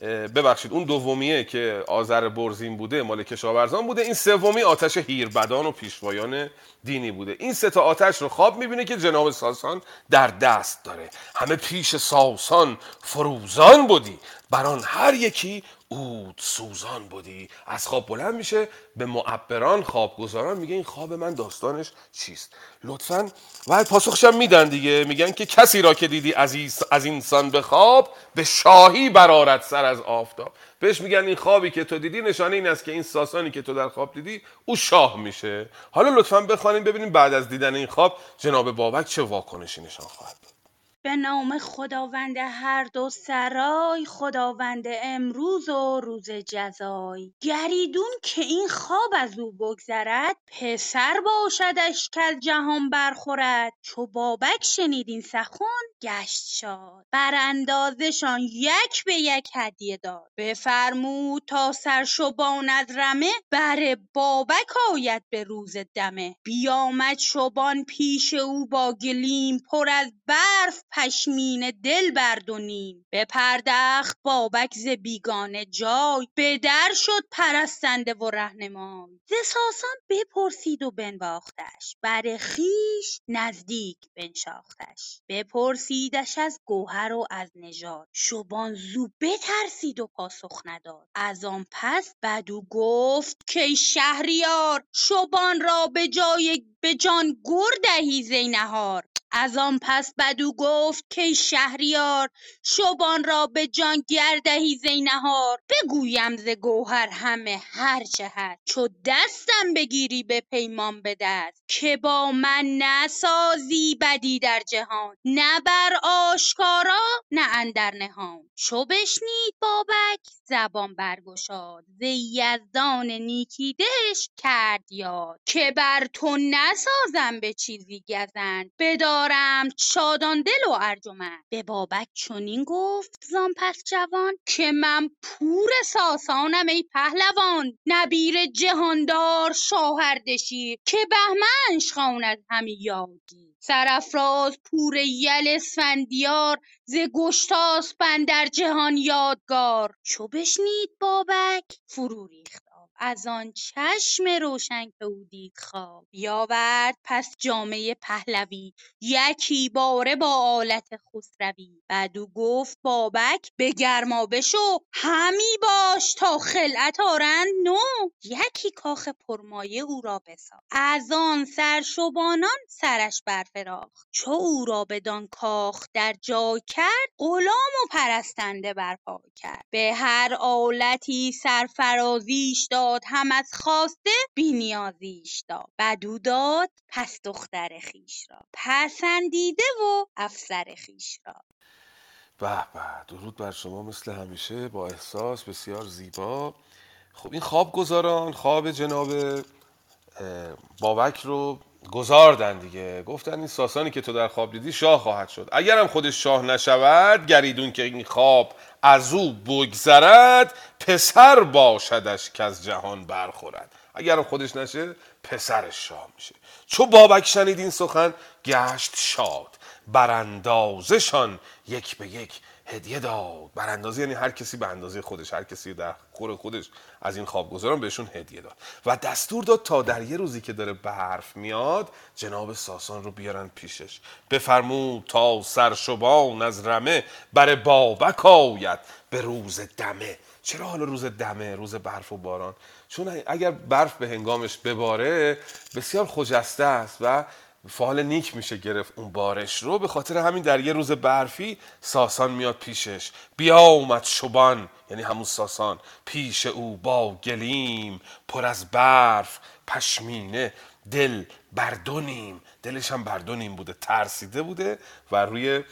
ببخشید اون دومیه که آذر برزین بوده مال کشاورزان بوده. این سومی آتش هیربدان و پیشوایان دینی بوده. این سه تا آتش رو خواب می‌بینه که جناب ساسان در دست داره. همه پیش ساسان فروزان بودی. بران هر یکی اود سوزان بودی. از خواب بلند میشه به معبران خوابگزاران میگه این خواب من داستانش چیست؟ لطفا و پاسخشم میدن دیگه. میگن که کسی را که دیدی از, از اینسان به خواب به شاهی برارت سر از آفتاب. بهش میگن این خوابی که تو دیدی نشانه این است که این ساسانی که تو در خواب دیدی او شاه میشه. حالا لطفا بخوانیم ببینیم بعد از دیدن این خواب جناب بابک چه واکنشی نشان خواهد به نام خداوند هر دو سرای خداوند امروز و روز جزای. گریدون که این خواب از او بگذرد پسر باشدش که جهان برخورد. چو بابک شنید این سخن گشت شاد. بر اندازشان یک به یک هدیه داد. بفرمود تا سرشبان از رمه بر بابک آید به روز دمه. بیامد شبان پیش او با گلیم پر از برف پشمینه دل برد و نیم بپردخت بابک ز بیگانه جای. به در شد پرستنده و رهنمای. ز ساسان بپرسید و بنواختش. بر خویش نزدیک بنشاختش. بپرسیدش از گوهر و از نژاد. شبان زو بترسید و پاسخ نداد. از آن پس بدو گفت کای شهریار شبان را به جای به جان گر دهی زینهار. از آن پس بدو گفت که شهریار شبان را به جان گردهی زینهار بگویم ز گوهر همه هرچه هست. چو دستم بگیری به پیمان به دست. که با من نسازی بدی در جهان. نه بر آشکارا نه اندر نهان. چو بشنید بابک زبان برگشاد. ز یزدان نیکی دهش کرد یاد. که بر تو نسازم به چیزی گزند. بدارم شادان دل و ارجمند. به بابک چنین گفت زان پس جوان که من پور ساسانم ای پهلوان. نبیر جهاندار شاهردشیر که بهمنش خواند همی یادگیر سرافراز پور یل اسفندیار ز گشتاسپ اندر جهان یادگار. چو بشنید بابک فرو ریخت. از آن چشم روشن که او دید خواب بیاورد پس جامه پهلوی یکی باره با آلت خسروی. بدو گفت بابک به گرمابه شو همی باش تا خلعت آرند نو. یکی کاخ پرمایه او را بساخت. از آن سرشبانان سرش برفراخت. چو او را بدان کاخ در جای کرد غلام و پرستنده برپا کرد. به هر آلتی سرفرازیش داد هم از خواسته بی نیازیش داد بدو داد پس دختر خویش را. پسندیده و افسر خویش را. به به درود بر شما مثل همیشه. با احساس بسیار زیبا. خب این خواب گذاران خواب جناب بابک رو گذاردن دیگه. گفتن این ساسانی که تو در خواب دیدی شاه خواهد شد. اگرم خودش شاه نشود گریدون که این خواب از او بگذرد پسر باشدش که از جهان برخورد. اگرم خودش نشه پسرش شاه میشه. چو بابک شنید این سخن گشت شاد. براندازشان یک به یک هدیه داد. براندازی یعنی هر کسی به اندازه خودش هر کسی در خور خودش از این خوابگزاران بهشون هدیه داد. و دستور داد تا در یه روزی که داره برف میاد جناب ساسان رو بیارن پیشش. بفرمود تا سرشبان از رمه بر بابک آید به روز دمه. چرا حالا روز دمه؟ روز برف و باران. چون اگر برف به هنگامش بباره بسیار خجسته است و فال نیک میشه گرفت اون بارش رو. به خاطر همین در یه روز برفی ساسان میاد پیشش. بیا اومد شبان یعنی همون ساسان. پیش او با گلیم پر از برف پشمینه دل بردونیم دلش هم بردونیم بوده ترسیده بوده و روی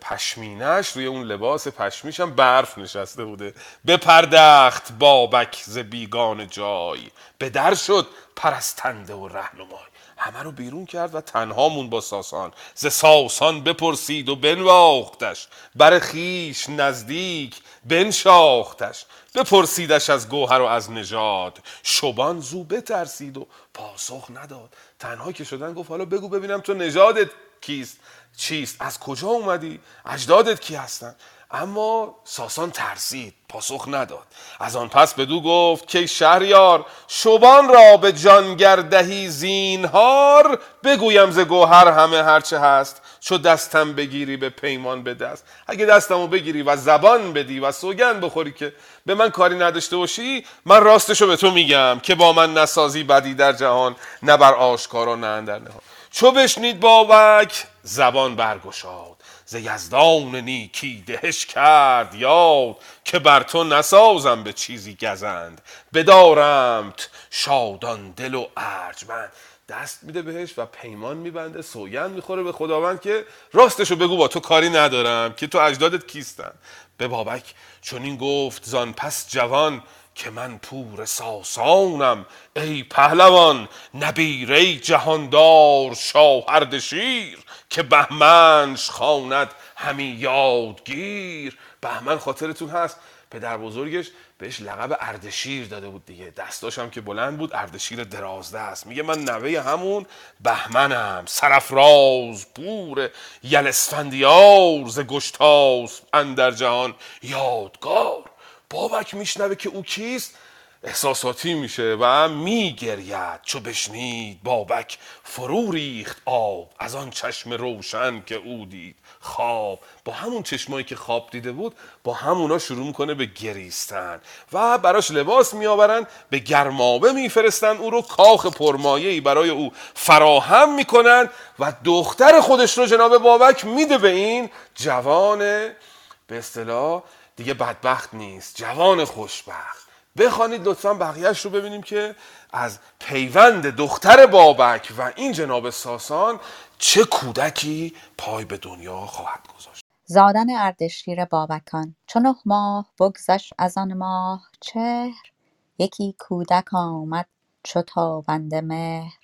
پشمینش روی اون لباس پشمیش هم برف نشسته بوده. بپردخت بابک ز بیگان جای. به در شد پرستنده و رهنمای. همه رو بیرون کرد و تنها مون با ساسان. ز ساسان بپرسید و بنواختش. بر خیش نزدیک بنشاختش. بپرسیدش از گوهر و از نژاد. شبان زو بترسید و پاسخ نداد. تنها که شدن گفت حالا بگو ببینم تو نژادت کیست؟ چیست؟ از کجا اومدی؟ اجدادت کی هستن؟ اما ساسان ترسید پاسخ نداد. از آن پس بدو گفت که شهریار شبان را به جانگر دهی زینهار بگویم ز گوهر همه هرچه هست. چو دستم بگیری به پیمان به دست. اگه دستمو بگیری و زبان بدی و سوگن بخوری که به من کاری نداشته باشی من راستشو به تو میگم که با من نسازی بدی در جهان نه بر آشکارا نه اندر نهان. چو بشنید بابک زبان برگشاد ز یزدان نیکی دهش کرد یاد که بر تو نسازم به چیزی گزند. بدارمت شادان دل و ارجمند. دست میده بهش و پیمان میبنده سوگند می‌خوره به خداوند که راستشو بگو با تو کاری ندارم که تو اجدادت کیستن. به بابک چون این گفت زان پس جوان که من پور ساسانم. ای پهلوان نبیر ای جهاندار شاهردشیر که بهمنش خواند همی یادگیر. بهمن خاطرتون هست؟ پدر بزرگش بهش لقب اردشیر داده بود دیگه. دستاش هم که بلند بود اردشیر درازده است. میگه من نوه همون بهمنم. سرفراز پور یل اسفندیار ز گشتاس اندر جهان. یادگار. بابک میشنوه که او کیست؟ احساساتی میشه و میگرید. چو بشنید بابک فرو ریخت آب از آن چشم روشن که او دید. خواب. با همون چشمایی که خواب دیده بود با همونا شروع می‌کنه به گریستن و براش لباس میآورن به گرمابه میفرستن او رو. کاخ پرمایه‌ای برای او فراهم می‌کنن و دختر خودش رو جناب بابک میده به این جوان به اصطلاح دیگه بدبخت نیست جوان خوشبخت. بخوانید لطفا بقیهش رو ببینیم که از پیوند دختر بابک و این جناب ساسان چه کودکی پای به دنیا خواهد گذاشت. زادن اردشیر بابکان. چو نه ماه بگذشت از آن ماه چهر یکی کودک آمد چو تابنده مهر.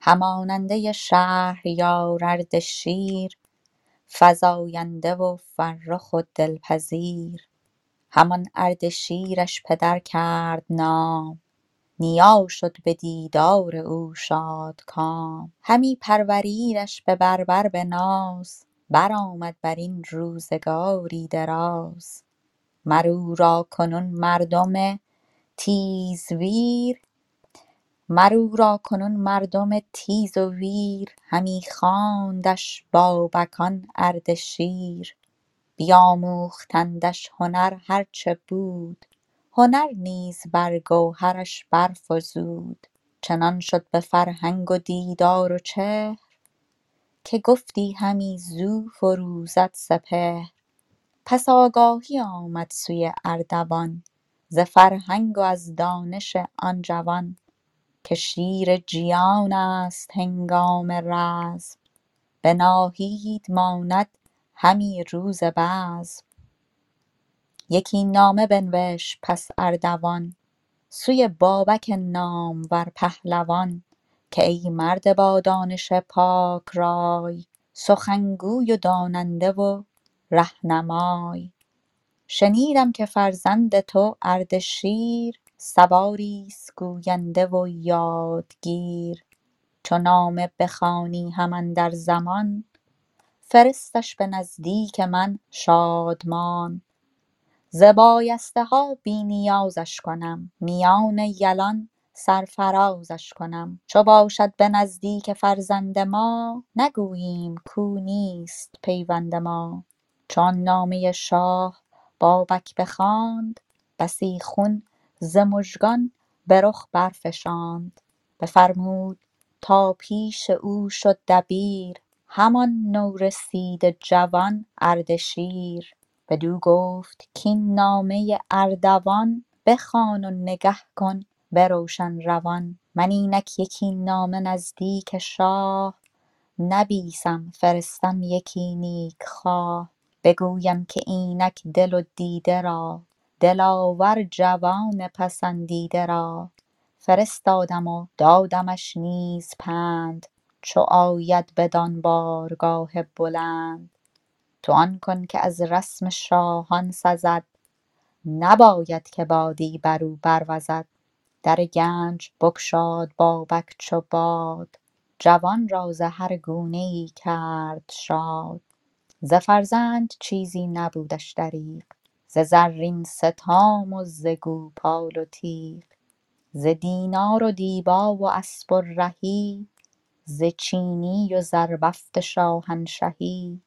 هماننده شهریار اردشیر فزاینده و فرخ و دلپذیر. همان اردشیرش پدر کرد نام. نیا شد به دیدار او شادکام همی پروریدش به بربر به ناز برآمد بر این روزگاری دراز. مر او را کنون مردم تیزویر. مر او را کنون مردم تیز ویر. همی خواندش بابکان اردشیر بیاموختندش هنر هر چه بود. هنر نیز بر گوهرش برفزود. چنان شد به فرهنگ و دیدار و چهر که گفتی همی زو فروزد سپهر. پس آگاهی آمد سوی اردوان ز فرهنگ و از دانش آن جوان که شیر جیان است هنگام رزم. به ناهید ماند همی روز بزم. یکی نامه بنوشت پس اردوان سوی بابک نامور پهلوان که ای مرد با دانش پاک رای سخنگوی و داننده و رهنمای. شنیدم که فرزند تو اردشیر سواریست گوینده و یادگیر. چو نامه بخوانی هم اندر زمان فرستش به نزدیک من شادمان. ز بایسته ها بی نیازش کنم میان یلان سرفرازش کنم. چو باشد به نزدیک فرزند ما نگوییم کو نیست پیوند ما. چو آن نامه شاه بابک بخواند بسی خون ز مژگان به رخ برفشاند. بفرمود تا پیش او شد دبیر همان نورسیده جوان اردشیر. بدو گفت کاین نامه اردوان بخوان و نگه کن به روشن روان. من اینک یکی نامه نزدیک شاه نبیسم فرستم یکی نیک خواه. بگویم که اینک دل و دیده را دلاور جوان پسندیده را. فرستادم و دادمش نیز پند چو آید بدان بارگاه بلند تو آن کن که از رسم شاهان سزد. نباید که بادی بر او بروزد در گنج بگشاد بابک چو باد. جوان را ز هر گونه ای کرد شاد. ز فرزند چیزی نبودش دریغ ز زرین ستام و ز گوپال و تیغ. ز دینار و دیبا و اسپ و رهی ز چینی و زربفت شاهنشهی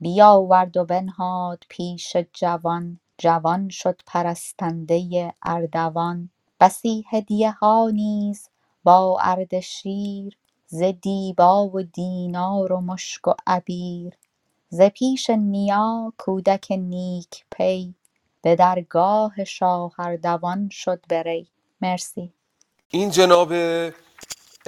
بیاورد و بنهاد پیش جوان جوان شد پرستنده اردوان. بسی هدیه ها نیز با اردشیر ز دیبا و دینار و مشک و عبیر. ز پیش نیا کودک نیک پی به درگاه شاه اردوان شد به ری. مرسی. این جناب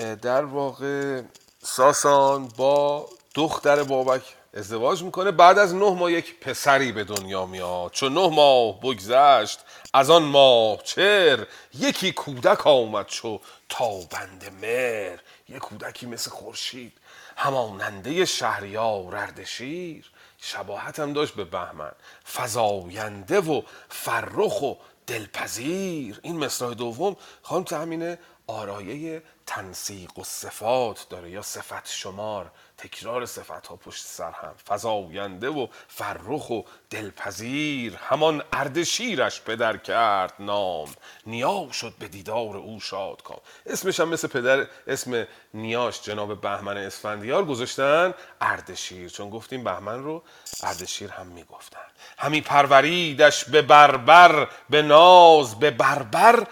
در واقع ساسان با دختر بابک ازدواج می‌کنه. بعد از نه ماه یک پسری به دنیا میاد. چون نه ماه بگذشت از آن ماه چر یکی کودک آمد چو تابند مهر. یک کودکی مثل خورشید هماننده شهریار اردشیر. شباهت هم داشت به بهمن. فزاینده و فرخ و دلپذیر. این مصرع دوم خانم تأمینه آرایه تنسیق و صفات داره یا صفت شمار تکرار صفت ها پشت سر هم. فزاینده و فرخ و دلپذیر همان اردشیرش پدر کرد نام. نیا شد به دیدار او شاد کام. اسمش هم مثل پدر اسم نیاش جناب بهمن اسفندیار گذاشتن اردشیر. چون گفتیم بهمن رو اردشیر هم می‌گفتن. همی پروریدش به بربر به ناز به بربر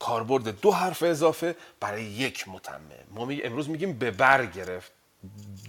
کاربرد دو حرف اضافه برای یک متمم ما می... امروز میگیم به بر گرفت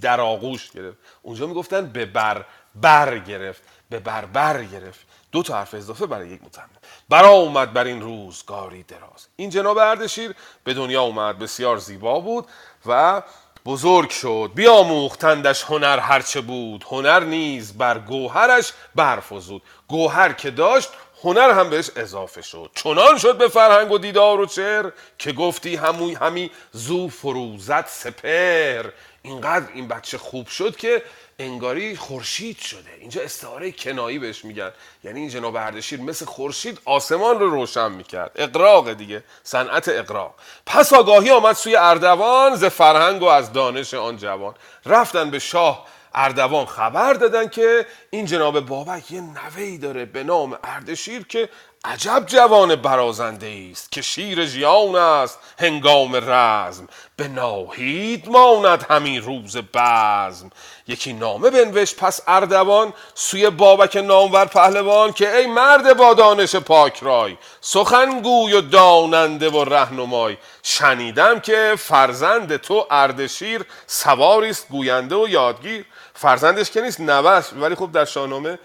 در آغوش گرفت. اونجا می‌گفتن به بر بر گرفت به بر بر گرفت. دو تا حرف اضافه برای یک متمم برا اومد بر این روزگاری دراز. این جناب اردشیر به دنیا اومد بسیار زیبا بود و بزرگ شد. بیاموختندش هنر هرچه بود. هنر نیز بر گوهرش برفزود. گوهر که داشت هنر هم بهش اضافه شد. چنان شد به فرهنگ و دیدار و چر که گفتی هموی همی زو فروزت سپر. اینقدر این بچه خوب شد که انگاری خورشید شده. اینجا استعاره کنایی بهش میگن. یعنی این جناب اردشیر مثل خورشید آسمان رو روشن می‌کرد. اقراق دیگه. صنعت اقراق. پس آگاهی آمد سوی اردوان ز فرهنگ و از دانش آن جوان. رفتن به شاه اردوان خبر دادن که این جناب بابک یه نوهی داره به نام اردشیر که عجب جوان برازنده است که شیر ژیان است هنگام رزم. به ناهید ماند همین روز بزم. یکی نامه بنوشت پس اردوان سوی بابک نامور پهلوان که ای مرد با دانش پاک رای سخنگوی و داننده و رهنمای. شنیدم که فرزند تو اردشیر سواریست گوینده و یادگیر. فرزندش که نیست نوست ولی خب در شاهنامه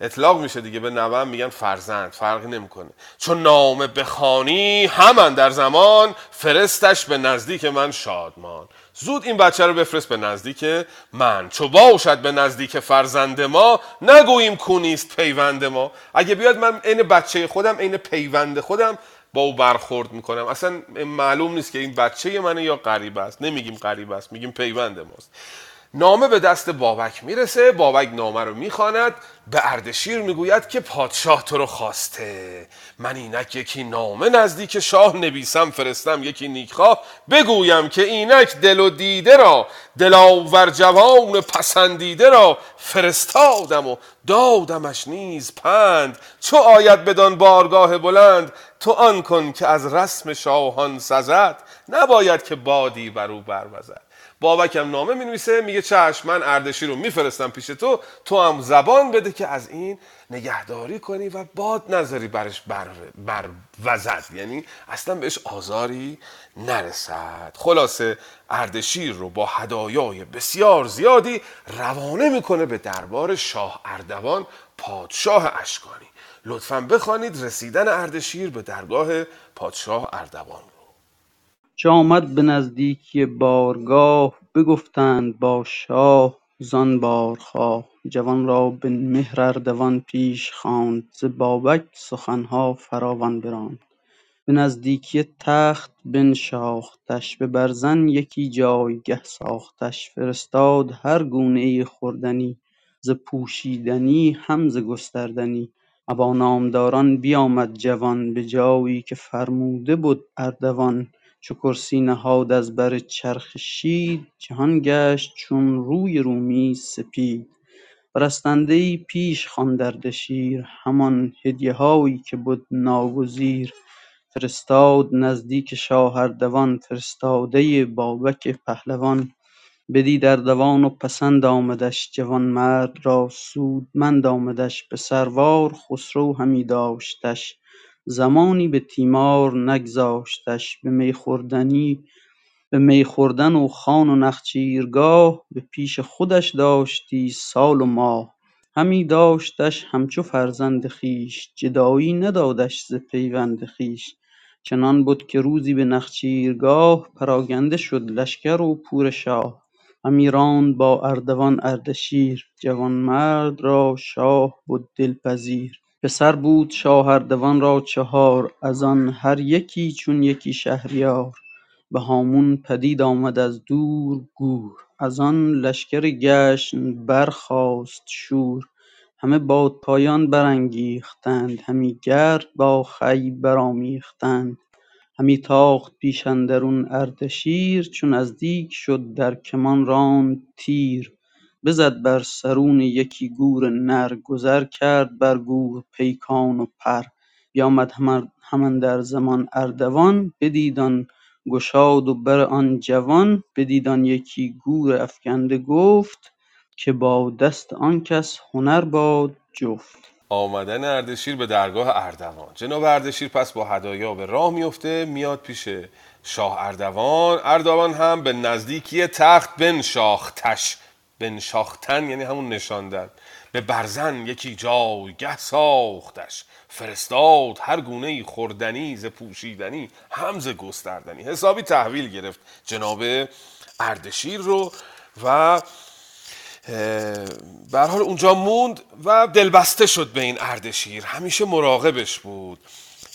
اطلاق میشه دیگه به نوم میگن فرزند. فرق نمی‌کنه. چون نامه بخانی همان در زمان فرستش به نزدیک من شادمان. زود این بچه رو بفرست به نزدیک من. چو باشد به نزدیک فرزند ما نگوییم کونیست پیوند ما. اگه بیاد من عین بچه خودم عین پیوند خودم با او برخورد می‌کنم. اصلا معلوم نیست که این بچه منه یا غریب است. نمیگیم غریب است میگیم پیوند ماست. نامه به دست بابک می‌رسه بابک نامه رو می‌خواند به اردشیر می‌گوید که پادشاه تو رو خواسته. من اینک یکی نامه نزدیک شاه نویسم فرستم یکی نیکخواه. بگویم که اینک دل و دیده را دلاور جوان پسندیده را فرستادم و دادمش نیز پند. چو آید بدان بارگاه بلند تو آن کن که از رسم شاهان سزد. نباید که بادی بر او بروزد بابکم نامه می نویسه میگه چشم من اردشیر رو میفرستم پیش تو تو هم زبان بده که از این نگهداری کنی و باد نذاری برش بر, بر وزد. یعنی اصلا بهش آزاری نرسد. خلاصه اردشیر رو با هدایای بسیار زیادی روانه می‌کنه به دربار شاه اردوان پادشاه اشکانی. لطفا بخوانید رسیدن اردشیر به درگاه پادشاه اردوان. چو آمد به نزدیکی بارگاه؟ بگفتند با شاه زان بارخواه. جوان را به مهر اردوان پیش خواند. ز بابک سخنها فراوان براند. به نزدیکی تخت بنشاختش. به برزن یکی جایگه ساختش. فرستاد هر گونه ای خوردنی. ز پوشیدنی هم ز گستردنی. ابا نامداران بیامد جوان. به جایی که فرموده بد اردوان. چو کرسی نهاد از بر چرخ شید جهان گشت چون روی رومی سپید. پرستنده ای پیش خواند اردشیر همان هدیه هایی که بد ناگزیر. فرستاد نزدیک شاه اردوان فرستاده بابک پهلوان. بدید اردوان و پسند آمدش جوانمرد را سودمند آمدش. به سروار خسرو همی داشتش. زمانی به تیمار نگذاشتش به می خوردنی به می خوردن و خوان و نخچیرگاه به پیش خودش داشتی سال و ماه. همی داشتش همچو فرزند خویش جدایی ندادش ز پیوند خویش. چنان بد که روزی به نخچیرگاه پراگنده شد لشکر و پور شاه. همی راند با اردوان اردشیر جوانمرد را شاه بد دلپذیر. پسر بود شاه اردوان را چهار از آن هر یکی چون یکی شهریار. به هامون پدید آمد از دور گور از آن لشکر گشن برخاست شور. همه بادپایان برانگیختند همی گرد با خوی برآمیختند. همی تاخت پیش اندرون اردشیر چو نزدیک شد در کمان راند تیر. بزد بر سرون یکی گور نر گذر کرد بر گور پیکان و پر. بیامد هم اندر زمان اردوان بدید آن گشاد و بر آن جوان. بدید آن یکی گور افگنده گفت که با دست آن کس هنر باد جفت. آمدن اردشیر به درگاه اردوان. جناب اردشیر پس با هدایا به راه میفته میاد پیش شاه اردوان. اردوان هم به نزدیکی تخت بنشاختش. بنشاختن یعنی همون نشاندن. به برزن یکی جایگه ساختش. فرستاد هر گونه خوردنی ز پوشیدنی هم ز گستردنی. حسابی تحویل گرفت جناب اردشیر رو و به حال اونجا موند و دلبسته شد به این اردشیر. همیشه مراقبش بود.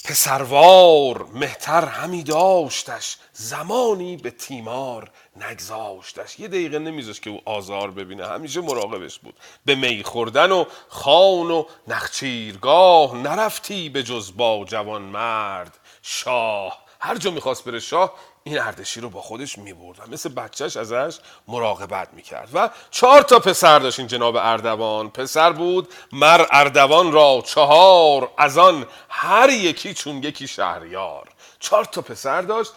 پسروار مهتر همی داشتش زمانی به تیمار نگذاشتش. یه دقیقه نمیذاش که او آزار ببینه همیشه مراقبش بود. به می خوردن و خان و نخچیرگاه نرفتی به جز با جوان مرد شاه هر جا می‌خواست بره شاه این اردشیر رو با خودش می‌برد و مثل بچهش ازش مراقبت می‌کرد و چهار تا پسر داشت این جناب اردوان. پسر بود مر اردوان را چهار از آن هر یکی چون یکی شهریار. چهار تا پسر داشت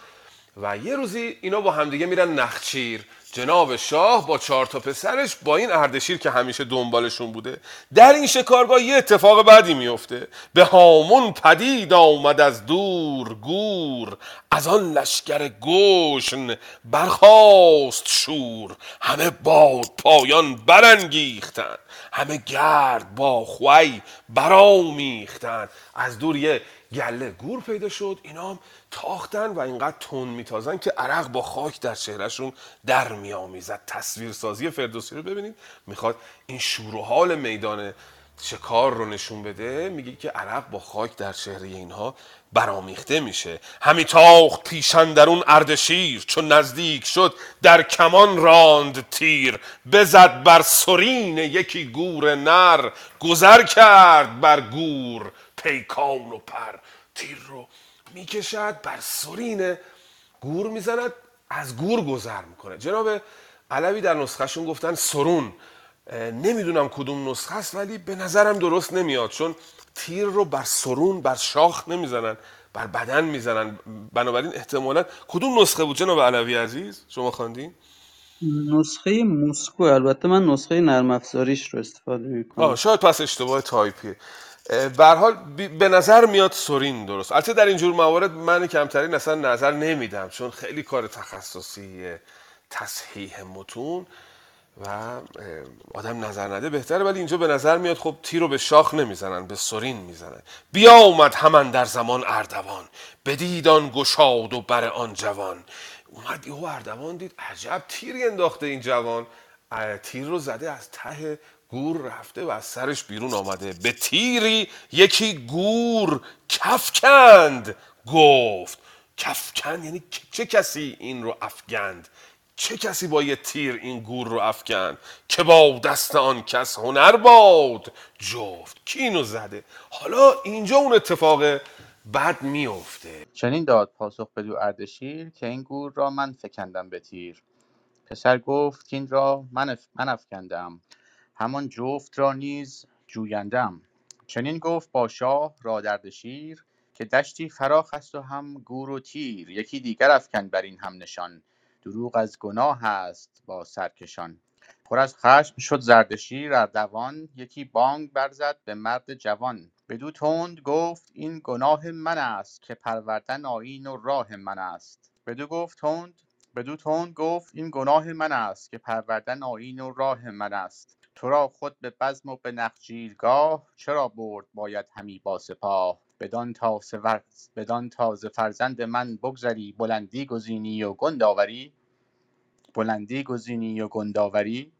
و یه روزی اینا با همدیگه میرن نخچیر. جناب شاه با چهار تا پسرش با این اردشیر که همیشه دنبالشون بوده در این شکارگاه یه اتفاق بدی میفته. به هامون پدید آمد از دور گور از آن لشکر گشن برخاست شور. همه باد پایان برانگیختند همه گرد با خوی برآمیختند. از دور یه گله گور پیدا شد اینا تاختن و اینقدر تون میتازن که عرق با خاک در چهرهشون در میآمیزد. تصویرسازی فردوسی رو ببینید. می‌خواد این شور و حال میدان شکار رو نشون بده. میگه که عرق با خاک در چهره اینها برامیخته میشه. همی تاخت پیشن در اون اردشیر چون نزدیک شد در کمان راند تیر. بزد بر سرین یکی گور نر. گذر کرد بر گور پیکان و پر. تیر رو می‌کشد بر سرین گور می‌زند از گور گذر می‌کنه جناب علوی در نسخهشون گفتن سرون نمی‌دونم کدوم نسخه است ولی به نظرم درست نمیاد چون تیر رو بر سرون بر شاخ نمی‌زنن بر بدن می‌زنن بنابراین احتمالا کدوم نسخه بود؟ جناب علوی عزیز شما خواندین؟ نسخه موسکو البته من نسخه نرم افزاریش رو استفاده می‌کنم. آه شاید پس اشتباه تایپیه. به حال به نظر میاد سورین درست. البته در اینجور موارد من کمترین اصلا نظر نمیدم چون خیلی کار تخصصی تصحیح متون و آدم نظر نده بهتره. ولی اینجا به نظر میاد خب تیر رو به شاخ نمی‌زنن به سرین می‌زنن. بیا اومد همان در زمان اردوان. بدید آن گشاد و بر آن جوان. اومد یهو اردوان دید عجب تیری انداخته این جوان. تیر رو زده از ته گور رفته و از سرش بیرون آمده. به تیری یکی گور کفکند گفت. کفکند یعنی چه کسی این رو افگند چه کسی با یه تیر این گور رو افکند؟ که با دست آن کس هنر باد جفت. کی اینو زده. حالا اینجا اون اتفاق بد میفته چنین داد پاسخ بدو اردشیر که این گور را من فکندم به تیر. پسر گفت کین را من. من افکندم. همان جفت را نیز جویندم. چنین گفت با شاه رادردشیر که دشتی فراخ است و هم گور و تیر. یکی دیگر افکن بر این هم نشان دروغ از گناه است با سرکشان. پر از خشم شد زردشیر اردوان. یکی بانگ برزد به مرد جوان. بدو تند گفت این گناه من است که پروردن آیین و راه من است. بدو گفت تند بدو تند گفت این گناه من است که پروردن آیین و راه من است. تو را خود به بزم و به نخچیرگاه چرا برد باید همی با سپاه؟ بدان تا ز ور- بدان تا ز فرزند من بگذری بلندی گزینی و گند آوری؟ بلندی گزینی و گند آوری؟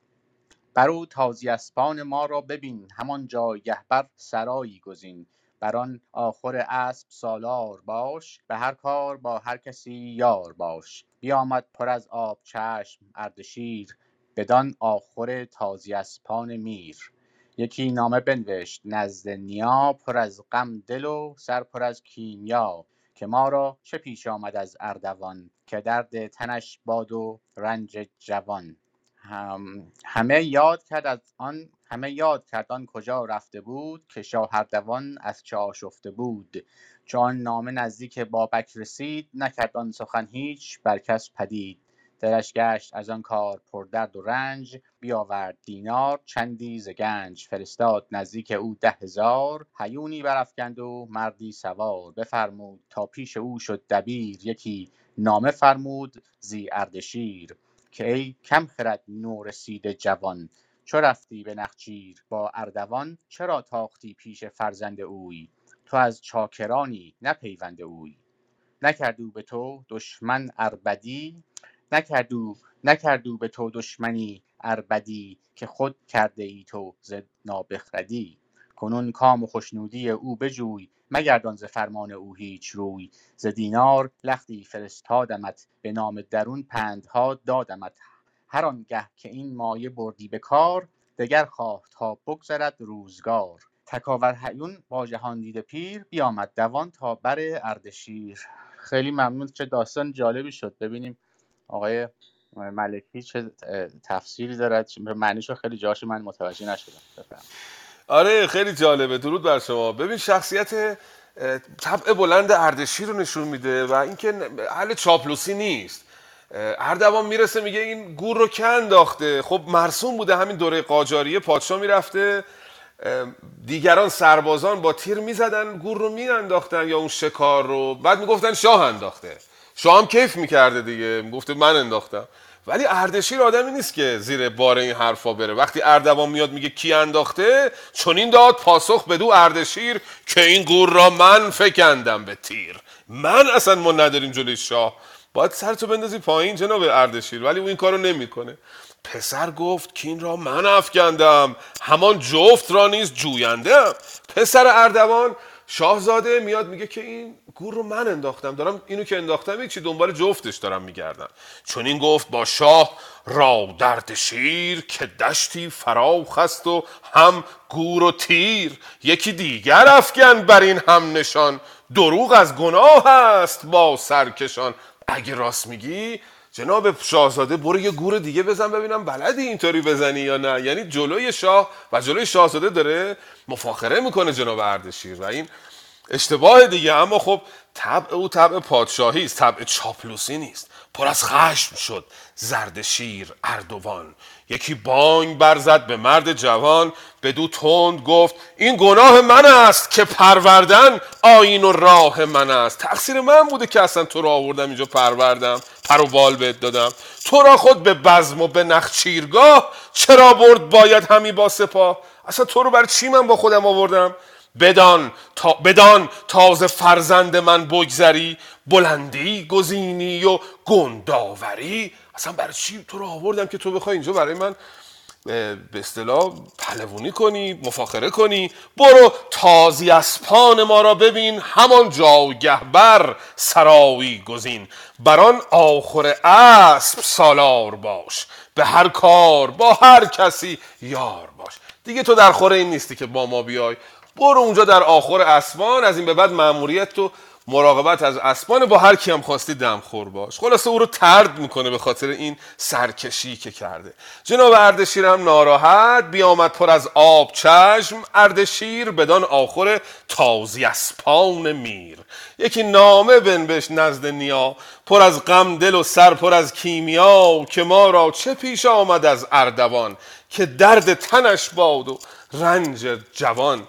بر او تازی اسپان ما را ببین همان جایگه بر سرایی گزین. بر آن آخور اسپ سالار باش به هر کار با هر کسی یار باش. بیامد پر از آب چشم اردشیر. بدان آخور تازی اسپان میر. یکی نامه بنوشت نزد نیا پر از غم دل و سر پر از کیمیا که ما را چه پیش آمد از اردوان که درد تنش باد و رنج جوان. هم همه یاد کرد از آن همه یاد کرد آن کجا رفته بود که شاه اردوان از چه آشفته بود. چون نامه نزدیک بابک رسید نکرد آن سخن هیچ بر کس پدید. دلش گشت از آن کار پردرد و رنج. بیاورد دینار چندی ز گنج. فرستاد نزدیک او ده هزار. هیونی برافگند و مردی سوار. بفرمود تا پیش او شد دبیر. یکی نامه فرمود زی اردشیر که ای کم خرد نورسیده جوان. چو رفتی به نخچیر با اردوان چرا تاختی پیش فرزند اوی؟ تو از چاکرانی نه پیوند اوی. نکرد او به تو دشمن اربدی نکرد او نکرد او به تو دشمنی اربدی که خود کرده ای تو ز نابخردی. کنون کام و خشنودی او بجوی مگردان ز فرمان او هیچ روی. ز دینار لختی فرستادمت به نام درون پندها دادمت. هر آنگه که این مایه بردی به کار دگر خواه تا بگذرد روزگار. تکاور هیون با جهان دیده پیر بیامد دوان تا بر اردشیر خیلی ممنون چه داستان جالبی شد. ببینیم آقای ملکی چه تفسیری دارد؟ چه- معنیشو خیلی جاش من متوجه نشدم. آره خیلی جالبه. درود بر شما. ببین شخصیت طبع بلند اردشیر رو نشون میده و اینکه اهل چاپلوسی نیست. اردوان می‌رسه میگه این گور رو که انداخته. خب مرسوم بوده همین دوره قاجاریه پادشاه می‌رفته. دیگران سربازان با تیر می‌زدن گور رو میانداختن یا اون شکار رو. بعد می‌گفتن شاه انداخته. شاه هم کیف می‌کرده دیگه. می‌گفته من انداختم. ولی اردشیر آدمی نیست که زیر بار این حرفا بره. وقتی اردوان میاد میگه کی انداخته چنین داد پاسخ بدو اردشیر که این گور را من فکندم به تیر. من اصلا ما نداریم جلوی شاه. باید سرتو بندازی پایین جناب اردشیر ولی او این کارو نمی‌کنه. پسر گفت که این را من افکندم. همان جفت را نیز جوینده پسر اردوان شاهزاده میاد میگه که این گور رو من انداختم. دارم اینو که انداختم چی؟ دنبال جفتش دارم میگردم. چون این گفت با شاه را درد شیر که دشتی فراخ است و هم گور و تیر. یکی دیگر افکن بر این هم نشان. دروغ از گناه است با سرکشان. اگه راست میگی جناب شاهزاده برو یه گور دیگه بزن ببینم بلدی اینطوری بزنی یا نه. یعنی جلوی شاه و جلوی شاهزاده داره مفاخره می‌کنه جناب اردشیر و این اشتباه دیگه. اما خب طبع او طبع پادشاهی است طبع چاپلوسی نیست. پر از خشم شد. زردشیر اردوان. یکی بانگ برزد به مرد جوان بدو تند گفت این گناه من است که پروردن آین و راه من است. تقصیر من بوده که اصلا تو رو آوردم اینجا پروردم. پر و بال بهت دادم. تو را خود به بزم و به نخچیرگاه چرا برد باید همی با سپاه؟ اصلا تو رو بر چی من با خودم آوردم؟ بدان تا بدان تازه فرزند من بگذری بلندی گزینی و گنداوری. اصلا برای چی تو رو آوردم که تو بخوای اینجا برای من به اصطلاح پلوونی کنی مفاخره کنی. برو تازی اسپان ما را ببین همان جاگه بر سرایی گزین. بران آخر اسب سالار باش به هر کار با هر کسی یار باش. دیگه تو در خوره این نیستی که با ما بیای. برو اونجا در آخر اسبان از این به بعد مأموریت تو. مراقبت از اسبان با هر کی هم خواستی دمخور باش. خلاصه او رو ترد می‌کنه به خاطر این سرکشی که کرده. جناب اردشیر هم ناراحت بیامد پر از آب چشم. اردشیر بدان آخر تازی اسپان میر. یکی نامه بنبش نزد نیا پر از غم دل و سر پر از کیمیا که ما را چه پیش آمد از اردوان که درد تنش باد و رنج جوان.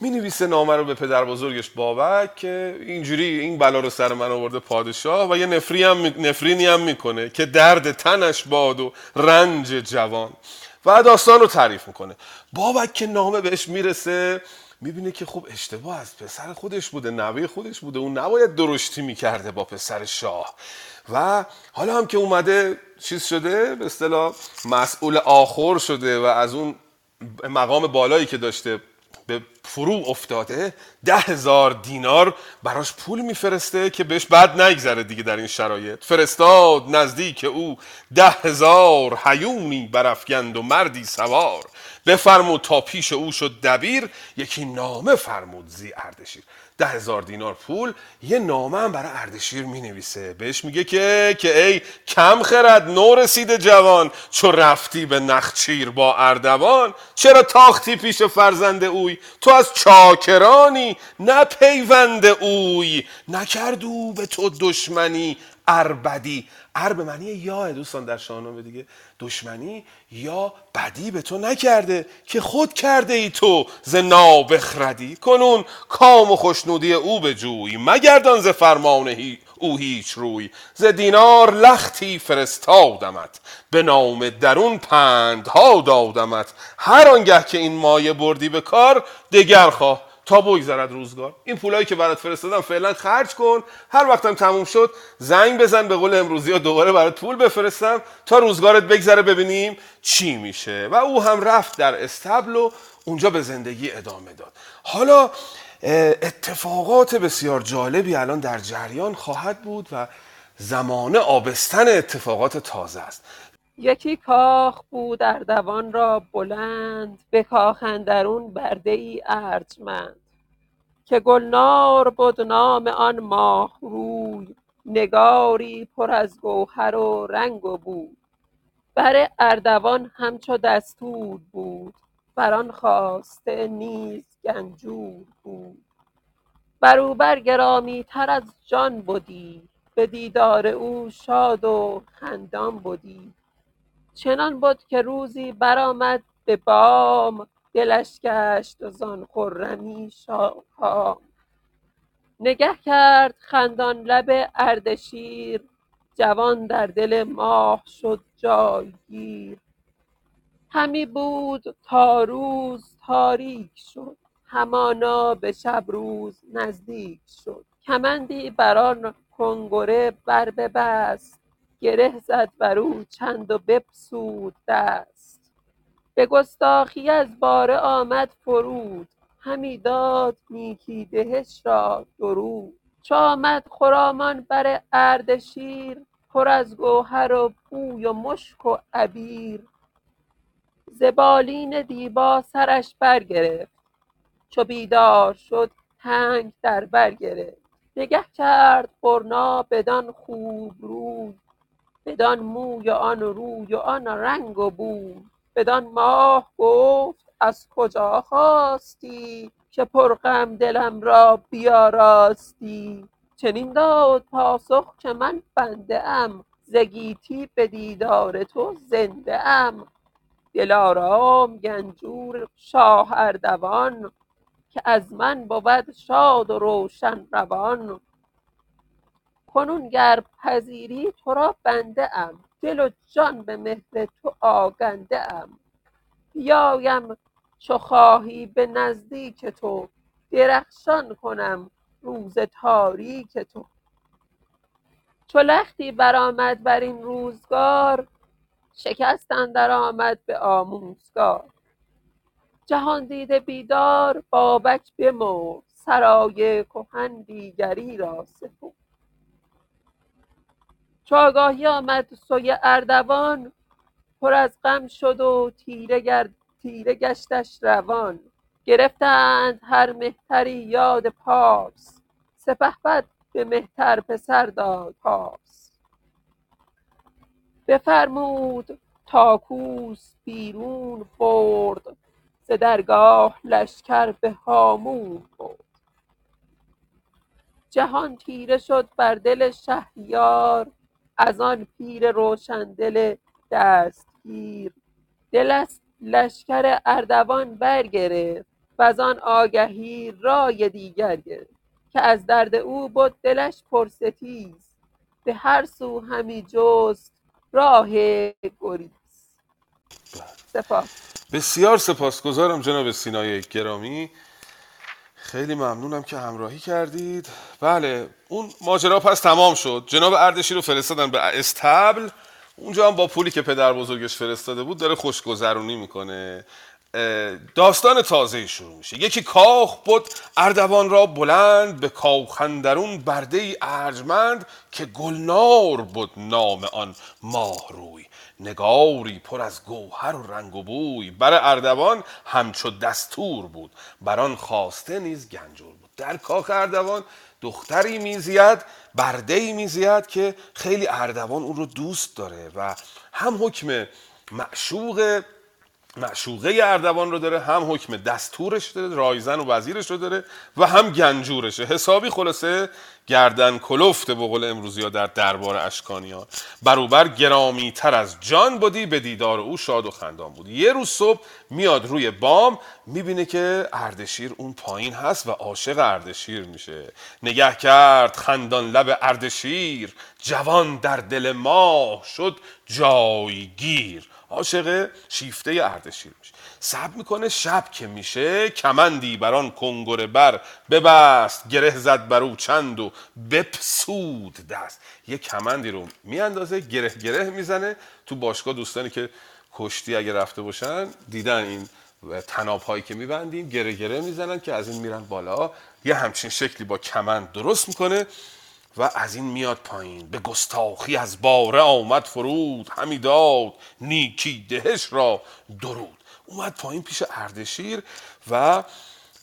می نویسه نامه رو به پدر بزرگش بابک که اینجوری این بلا رو سر من آورده پادشاه و یه نفری هم نفرینی هم می‌کنه که درد تنش باد و رنج جوان و داستان رو تعریف می‌کنه. بابک که نامه بهش می‌رسه می‌بینه که خب اشتباه از پسر خودش بوده نوه خودش بوده. اون نباید درشتی می‌کرده با پسر شاه. و حالا هم که اومده چیز شده؟ به اصطلاح مسئول آخر شده و از اون مقام بالایی که داشته به فرو افتاده ده هزار دینار براش پول میفرسته که بهش بد نگذره دیگه در این شرایط. فرستاد نزدیک او ده هزار هیونی برافگند و مردی سوار. بفرمود تا پیش او شد دبیر یکی نامه فرمود زی اردشیر. ده هزار دینار پول یه نامه هم برای اردشیر می نویسه بهش میگه که که ای کم خرد نو رسیده جوان چو رفتی به نخچیر با اردوان. چرا تاختی پیش فرزند اوی؟ تو از چاکرانی نه پیوند اوی. نکرد او به تو دشمنی اربدی. ار به معنی یا دوستان در شاهنامه دیگه. دشمنی یا بدی به تو نکرده که خود کرده ای تو ز نابخردی؟ کنون کام و خوشنودی او به جوی مگردان ز فرمان هی او هیچ روی. ز دینار لختی فرستادمت به نام درون پندها دادمت. هر آنگه که این مایه بردی به کار دگر خواه تا بگذرد روزگار. این پولایی که برات فرستادم فعلا خرج کن. هر وقتم تموم شد زنگ بزن به قول امروزی ها دوباره برات پول بفرستم تا روزگارت بگذره ببینیم چی میشه. و او هم رفت در استبل و اونجا به زندگی ادامه داد. حالا اتفاقات بسیار جالبی الان در جریان خواهد بود و زمان آبستن اتفاقات تازه است. یکی کاخ بود اردوان را بلند به کاخ اندرون برده ای ارجمند. که گلنار بد نام آن ماه روی نگاری پر از گوهر و رنگ و بود بر اردوان همچو دستور بود بر آن خواسته نیز گنجور بود. بر او بر گرامی تر از جان بدی به دیدار او شاد و خندان بدی. چنان بد که روزی برآمد به بام دلش گشت زان خرمی شادکام نگه کرد خندان لب اردشیر جوان در دل ماه شد جایگیر. همی بود تا روز تاریک شد همانا به شب روز نزدیک شد. کمندی بر آن کنگره بر ببست گره زد بر او چند و بپسود دست. به گستاخی از باره آمد فرود همی داد نیکی دهش را درود. چو آمد خرامان بر اردشیر پر از گوهر و بوی و مشک و عبیر. ز بالین دیبا سرش برگرفت چو بیدار شد تنگ در بر گرفت نگه کرد برنا بدان خوب روی بدان موی و آن روی و آن رنگ و بوی بدان ماه گفت از کجا خاستی که پر غم دلم را بیاراستی؟ چنین داد پاسخ که من بنده ام ز گیتی به دیدار تو زنده ام. دلارام گنجور شاه اردوان که از من بود شاد و روشن روان. کنون گر پذیری تو را بنده ام. دل و جان به مهر تو آگنده ام. بیایم چو خواهی به نزدیک تو. درخشان کنم روز تاریک تو. چو لختی برآمد بر این روزگار شکست اندر آمد به آموزگار. جهاندیده بیدار بابک بمرد. سرای کهن دیگری را سپرد. چو آگاهی آمد سوی اردوان پر از غم شد و تیره گشتش روان. گرفتند هر مهتری یاد پارس. سپهبد به مهتر پسر داد پارس. بفرمود تا کوس بیرون برد ز درگاه لشکر به هامون برد. جهان تیره شد بر دل شهریار. از آن پیر روشندل دستگیر. دل از لشکر اردوان برگرفت وزان آگهی رای دیگر گرفت که از درد او بد دلش پرستیز. به هر سو همی جست راه گریز. سپاس. بسیار سپاسگزارم جناب سینای گرامی. خیلی ممنونم که همراهی کردید. بله اون ماجرا پس تمام شد. جناب اردشیر رو فرستادن به استبل. اونجا هم با پولی که پدر بزرگش فرستاده بود داره خوشگذرونی می‌کنه. داستان تازه شروع میشه. یکی کاخ بود اردوان را بلند به کاخندرون برده ارجمند که گلنار بود نام آن ماه روی نگاری پر از گوهر و رنگ و بوی. بر اردوان همچو دستور بود. بر آن خواسته نیز گنجور بود. در کاخ اردوان دختری میزید برده ای میزید که خیلی اردوان اون رو دوست داره و هم حکم معشوق معشوقه اردوان رو داره هم حکم دستورش داره رایزن و وزیرش رو داره و هم گنجورشه. حسابی خلاصه گردن کلفته به قول امروزی ها در دربار اشکانیان بروبر گرامی تر از جان بودی به دیدار او شاد و خندان بود یه روز صبح میاد روی بام می‌بینه که اردشیر اون پایین هست و عاشق اردشیر میشه. نگه کرد خندان لب اردشیر جوان در دل ماه شد جایگیر. عاشق شیفته اردشیر میشه. صبر می‌کنه شب که میشه کمندی بران کنگره بر ببست گره زد بر او چند و بپسود دست. یه کمندی رو میاندازه گره گره می‌زنه. تو باشگاه دوستانی که کشتی اگه رفته باشن دیدن این تناب هایی که میبندیم گره گره می‌زنن که از این میرن بالا. یه همچین شکلی با کمند درست می‌کنه. و از این میاد پایین. به گستاخی از باره آمد فرود. همی داد نیکی دهش را درود. اومد پایین پیش اردشیر و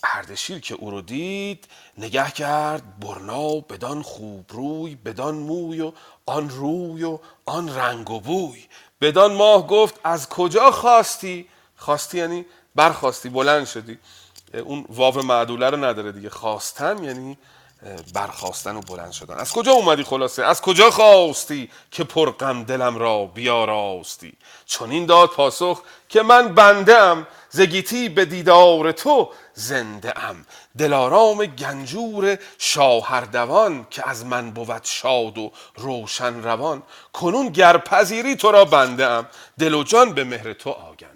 اردشیر که او رو دید نگه کرد برنا بدان خوب روی بدان موی و آن روی و آن رنگ و بوی. بدان ماه گفت از کجا خواستی؟ خواستی یعنی برخواستی بلند شدی. اون واو معدوله رو نداره دیگه. خواستم یعنی برخواستن و بلند شدن. از کجا اومدی خلاصه؟ از کجا خواستی که پرغم دلم را بیاراستی؟ چون این داد پاسخ که من بنده ام زگیتی به دیدار تو زنده ام دلارام گنجور شاهردوان که از من بود شاد و روشن روان. کنون گر پذیری تو را بنده ام دل و جان به مهر تو آگندم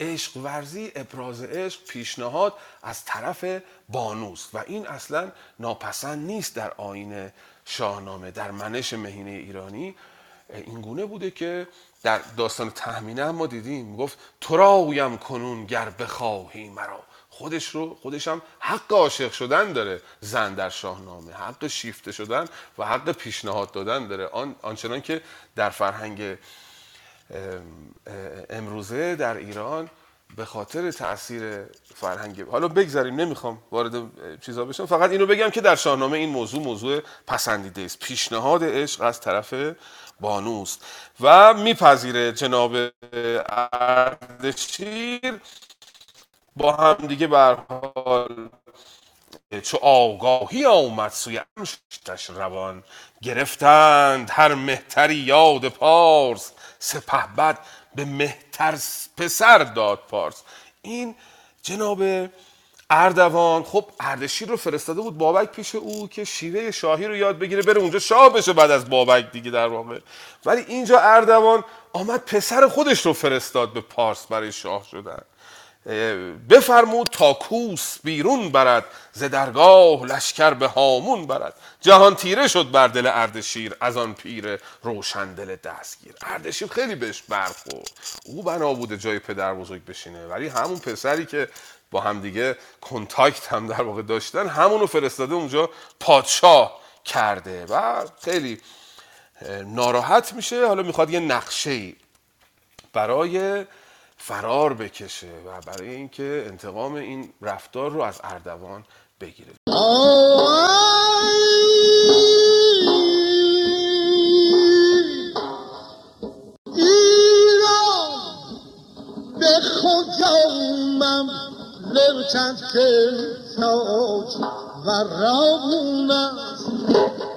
عشق ورزی ابراز عشق پیشنهاد از طرف بانوست. و این اصلا ناپسند نیست در آین شاهنامه در منش مهینه ایرانی. این گونه بوده که در داستان تهمینه هم ما دیدیم. گفت تو راویم کنون گر بخواهی مرا. خودش رو خودش هم حق عاشق شدن داره. زن در شاهنامه حق شیفته شدن و حق پیشنهاد دادن داره. آن آنچنان که در فرهنگ امروزه در ایران به خاطر تاثیر فرهنگ حالا بگذاریم نمی‌خوام وارد چیزا بشم. فقط اینو بگم که در شاهنامه این موضوع موضوع پسندیده است. پیشنهاد عشق از طرف بانوست. و میپذیره جناب اردشیر با هم دیگه به حال چو آگاهی آمد سوی امشتش روان. گرفتند هر مهتری یاد پارس. سپهبد به مهتر پسر داد پارس. این جناب اردوان خب اردشیر رو فرستاده بود بابک پیش او که شیوه شاهی رو یاد بگیره بره اونجا شاه بشه بعد از بابک دیگه در واقع. ولی اینجا اردوان آمد پسر خودش رو فرستاد به پارس برای شاه شدن. بفرمود تا کوس بیرون برد ز درگاه لشکر به هامون برد. جهان تیره شد بر دل اردشیر از آن پیر روشن دل دستگیر. اردشیر خیلی بهش برخورد او بنا بوده جای پدر بزرگ بشینه. ولی همون پسری که با همدیگه کنتاکت هم در واقع داشتن همونو فرستاده اونجا پادشاه کرده و خیلی ناراحت میشه. حالا می‌خواد یه نقشه برای فرار بکشه و برای اینکه انتقام این رفتار رو از اردوان بگیره. لرچند که تاج و رامون است.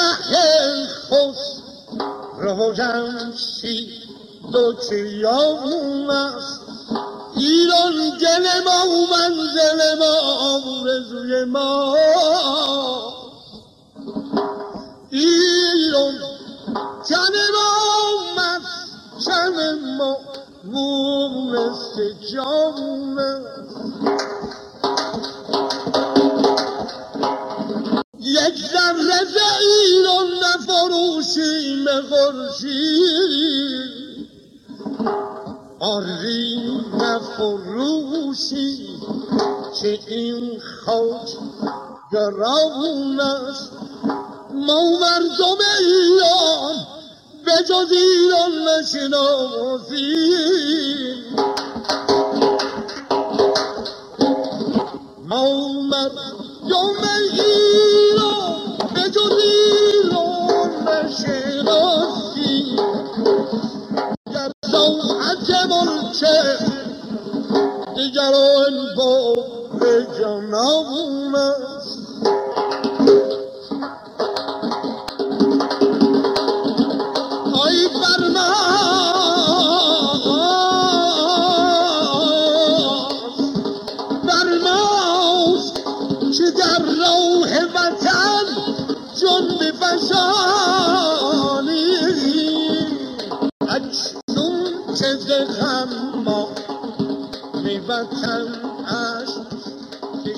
جهل خوش روشنشی دو چیامون است ایران گل ما و منزل ما رزوی ما ایران تن ما مسکن ما مونست جامون است یک ذره ز ایران نفروشیم خورشید. آری نفروشی که این خاک گران است. ما مردم ایران به جز ایران نشناسی ما مردم ایران به جز ایران نشناسی گر ساعت ملک دیگران با است ای که ز غم ما به وطن اشک